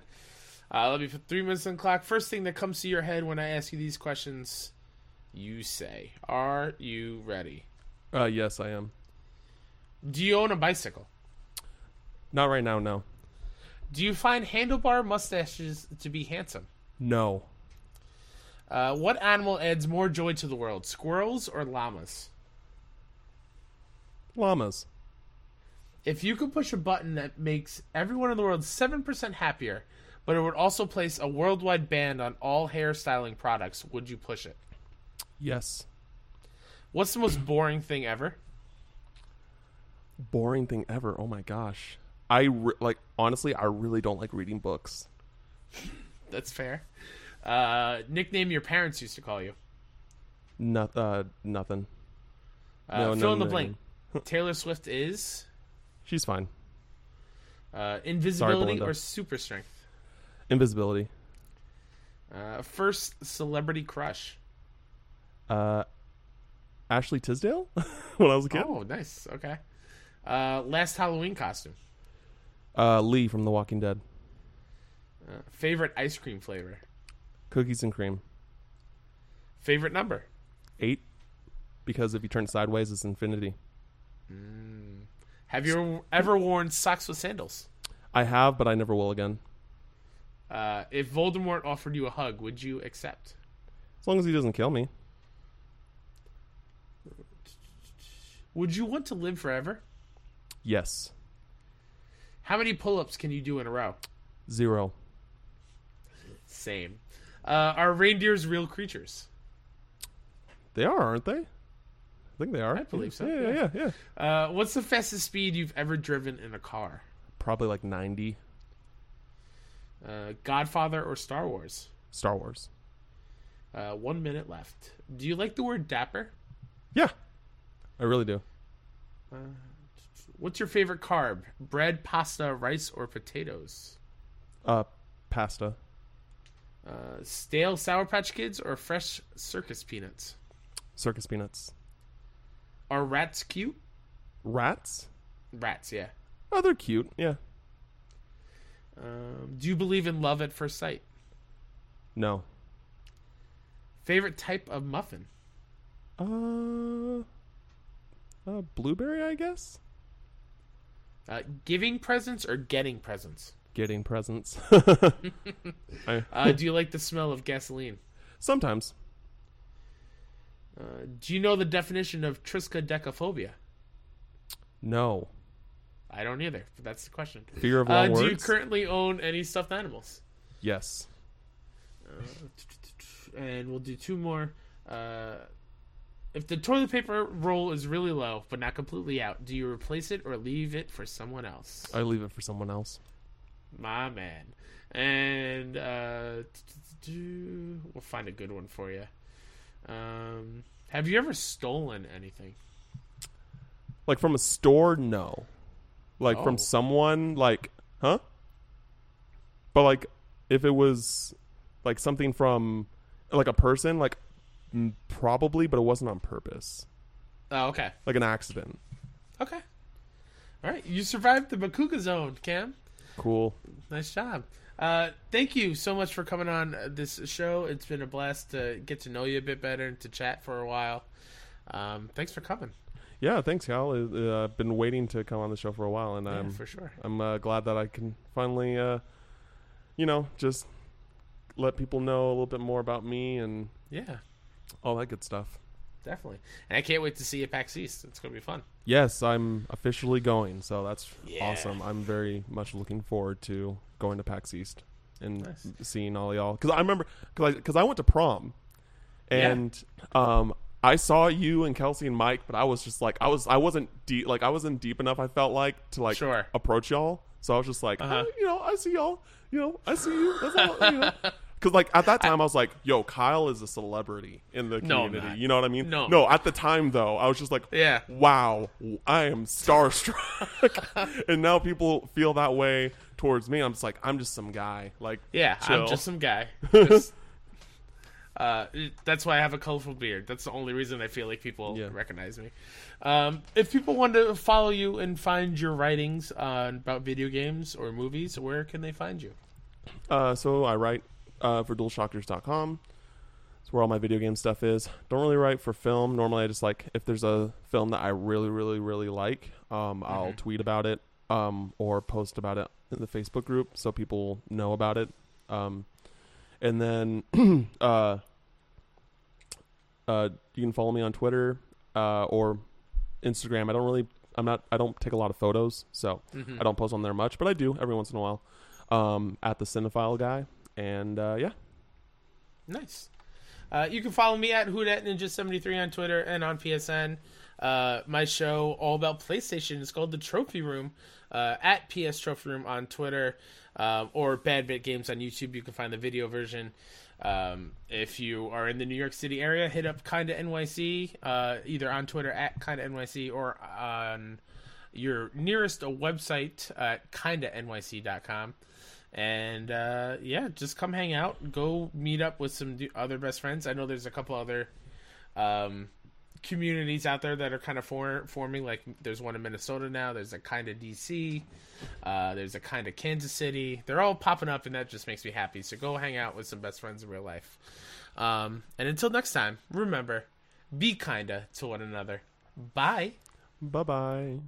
Uh, let me put three minutes on the clock. First thing that comes to your head when I ask you these questions, you say, "Are you ready?" uh yes i am Do you own a bicycle? not right now no Do you find handlebar mustaches to be handsome? no Uh, what animal adds more joy to the world, squirrels or llamas? llamas If you could push a button that makes everyone in the world 7% happier, but it would also place a worldwide ban on all hairstyling products, would you push it? yes What's the most boring thing ever? boring thing ever. Oh my gosh. I re- like honestly, I really don't like reading books. That's fair. Uh, nickname your parents used to call you. Not uh, nothing. Uh, No, fill no, in the no. blank. [laughs] Taylor Swift is She's fine. uh, invisibility Belinda. or super strength. Invisibility. Uh, first celebrity crush. Uh, Ashley Tisdale. [laughs] when I was a kid. Oh, nice. Okay. Uh, last Halloween costume. Uh, Lee from The Walking Dead. Uh, favorite ice cream flavor. Cookies and cream. Favorite number. Eight. Because if you turn sideways, it's infinity. Have you ever worn socks with sandals? I have, but I never will again. Uh, if Voldemort offered you a hug, would you accept? As long as he doesn't kill me. Would you want to live forever? Yes. How many pull-ups can you do in a row? Zero. Same. Uh, are reindeers real creatures? They are, aren't they? I think they are. I believe so, Yeah, yeah, yeah. yeah. Uh, what's the fastest speed you've ever driven in a car? probably like 90. Uh, Godfather or Star Wars? Star Wars. Uh, one minute left. Do you like the word dapper? Yeah, I really do. What's your favorite carb? Bread, pasta, rice, or potatoes? Uh, pasta. Uh, stale Sour Patch Kids or fresh circus peanuts? Circus peanuts. Are rats cute? Rats? Rats, yeah. Oh, they're cute. Yeah. Um, do you believe in love at first sight? No. Favorite type of muffin? Uh, uh, blueberry, I guess. Uh, giving presents or getting presents? Getting presents. I, [laughs] Uh, do you like the smell of gasoline? sometimes. Uh, do you know the definition of triskaidekaphobia? No. I don't either, but that's the question. Fear of Uh, long do you currently own any stuffed animals? yes. And we'll do two more. Uh, if the toilet paper roll is really low but not completely out, do you replace it or leave it for someone else? I leave it for someone else. My man. And uh, we'll find a good one for you. Um, have you ever stolen anything? Like from a store, no. Like Oh. from someone, like, huh? But like, if it was like something from like a person, like probably, but it wasn't on purpose, Oh, okay. like an accident. Okay. All right. You survived the Bakuga zone, Cam. Cool. Nice job. Uh, thank you so much for coming on uh, this show. It's been a blast to get to know you a bit better and to chat for a while. Um, thanks for coming. Yeah, thanks, Cal. Uh, I've been waiting to come on the show for a while, and Yeah, I'm for sure. I'm uh, glad that I can finally, uh, you know, just let people know a little bit more about me and Yeah, all that good stuff. definitely. And I can't wait to see you at PAX East. It's going to be fun. Yes, I'm officially going, so that's Yeah. awesome. I'm very much looking forward to going to PAX East and Nice. seeing all y'all. Because I remember, because I, 'cause I went to prom, Yeah. and um, I saw you and Kelsey and Mike, but I was just like, I was, I wasn't deep, like I wasn't deep enough. I felt like to like Sure. approach y'all, so I was just like, Uh-huh. oh, you know, I see y'all, you know, I see you. That's all, you know. [laughs] Because like at that time, I was like, "Yo, Kyle is a celebrity in the community." not. you know what I mean? No. no. At the time, though, I was just like, Yeah. wow, I am starstruck. [laughs] and now people feel that way towards me. I'm just like, I'm just some guy. Like, Yeah, chill. I'm just some guy. [laughs] Just- uh, that's why I have a colorful beard. That's the only reason I feel like people Yeah. recognize me. Um, if people want to follow you and find your writings on about video games or movies, where can they find you? Uh, so I write uh, for DualShockers.com. That's where all my video game stuff is. Don't really write for film. Normally, I just like if there's a film that I really, really, really like, um, I'll tweet about it um, or post about it in the Facebook group so people know about it. Um, and then [clears throat] uh, uh, you can follow me on Twitter uh, or Instagram. I don't really, I'm not, I don't take a lot of photos, so I don't post on there much, but I do every once in a while. Um, at the Cinephile guy, and uh, yeah, Nice. Uh, you can follow me at Ninja73 on Twitter and on PSN. Uh, my show, all about PlayStation, is called The Trophy Room uh, at PS Trophy Room on Twitter um, or Bad Bit Games on YouTube. You can find the video version. Um, if you are in the New York City area, hit up Kinda NYC uh, either on Twitter at Kinda NYC or on your nearest website at kindanyc.com. And uh, yeah, just come hang out. Go meet up with some other best friends. I know there's a couple other um, communities out there that are kind of for- forming. Like there's one in Minnesota now. There's a Kinda DC. Uh, there's a Kinda Kansas City. They're all popping up, and that just makes me happy. So go hang out with some best friends in real life. Um, and until next time, remember, be kinda to one another. Bye. bye bye.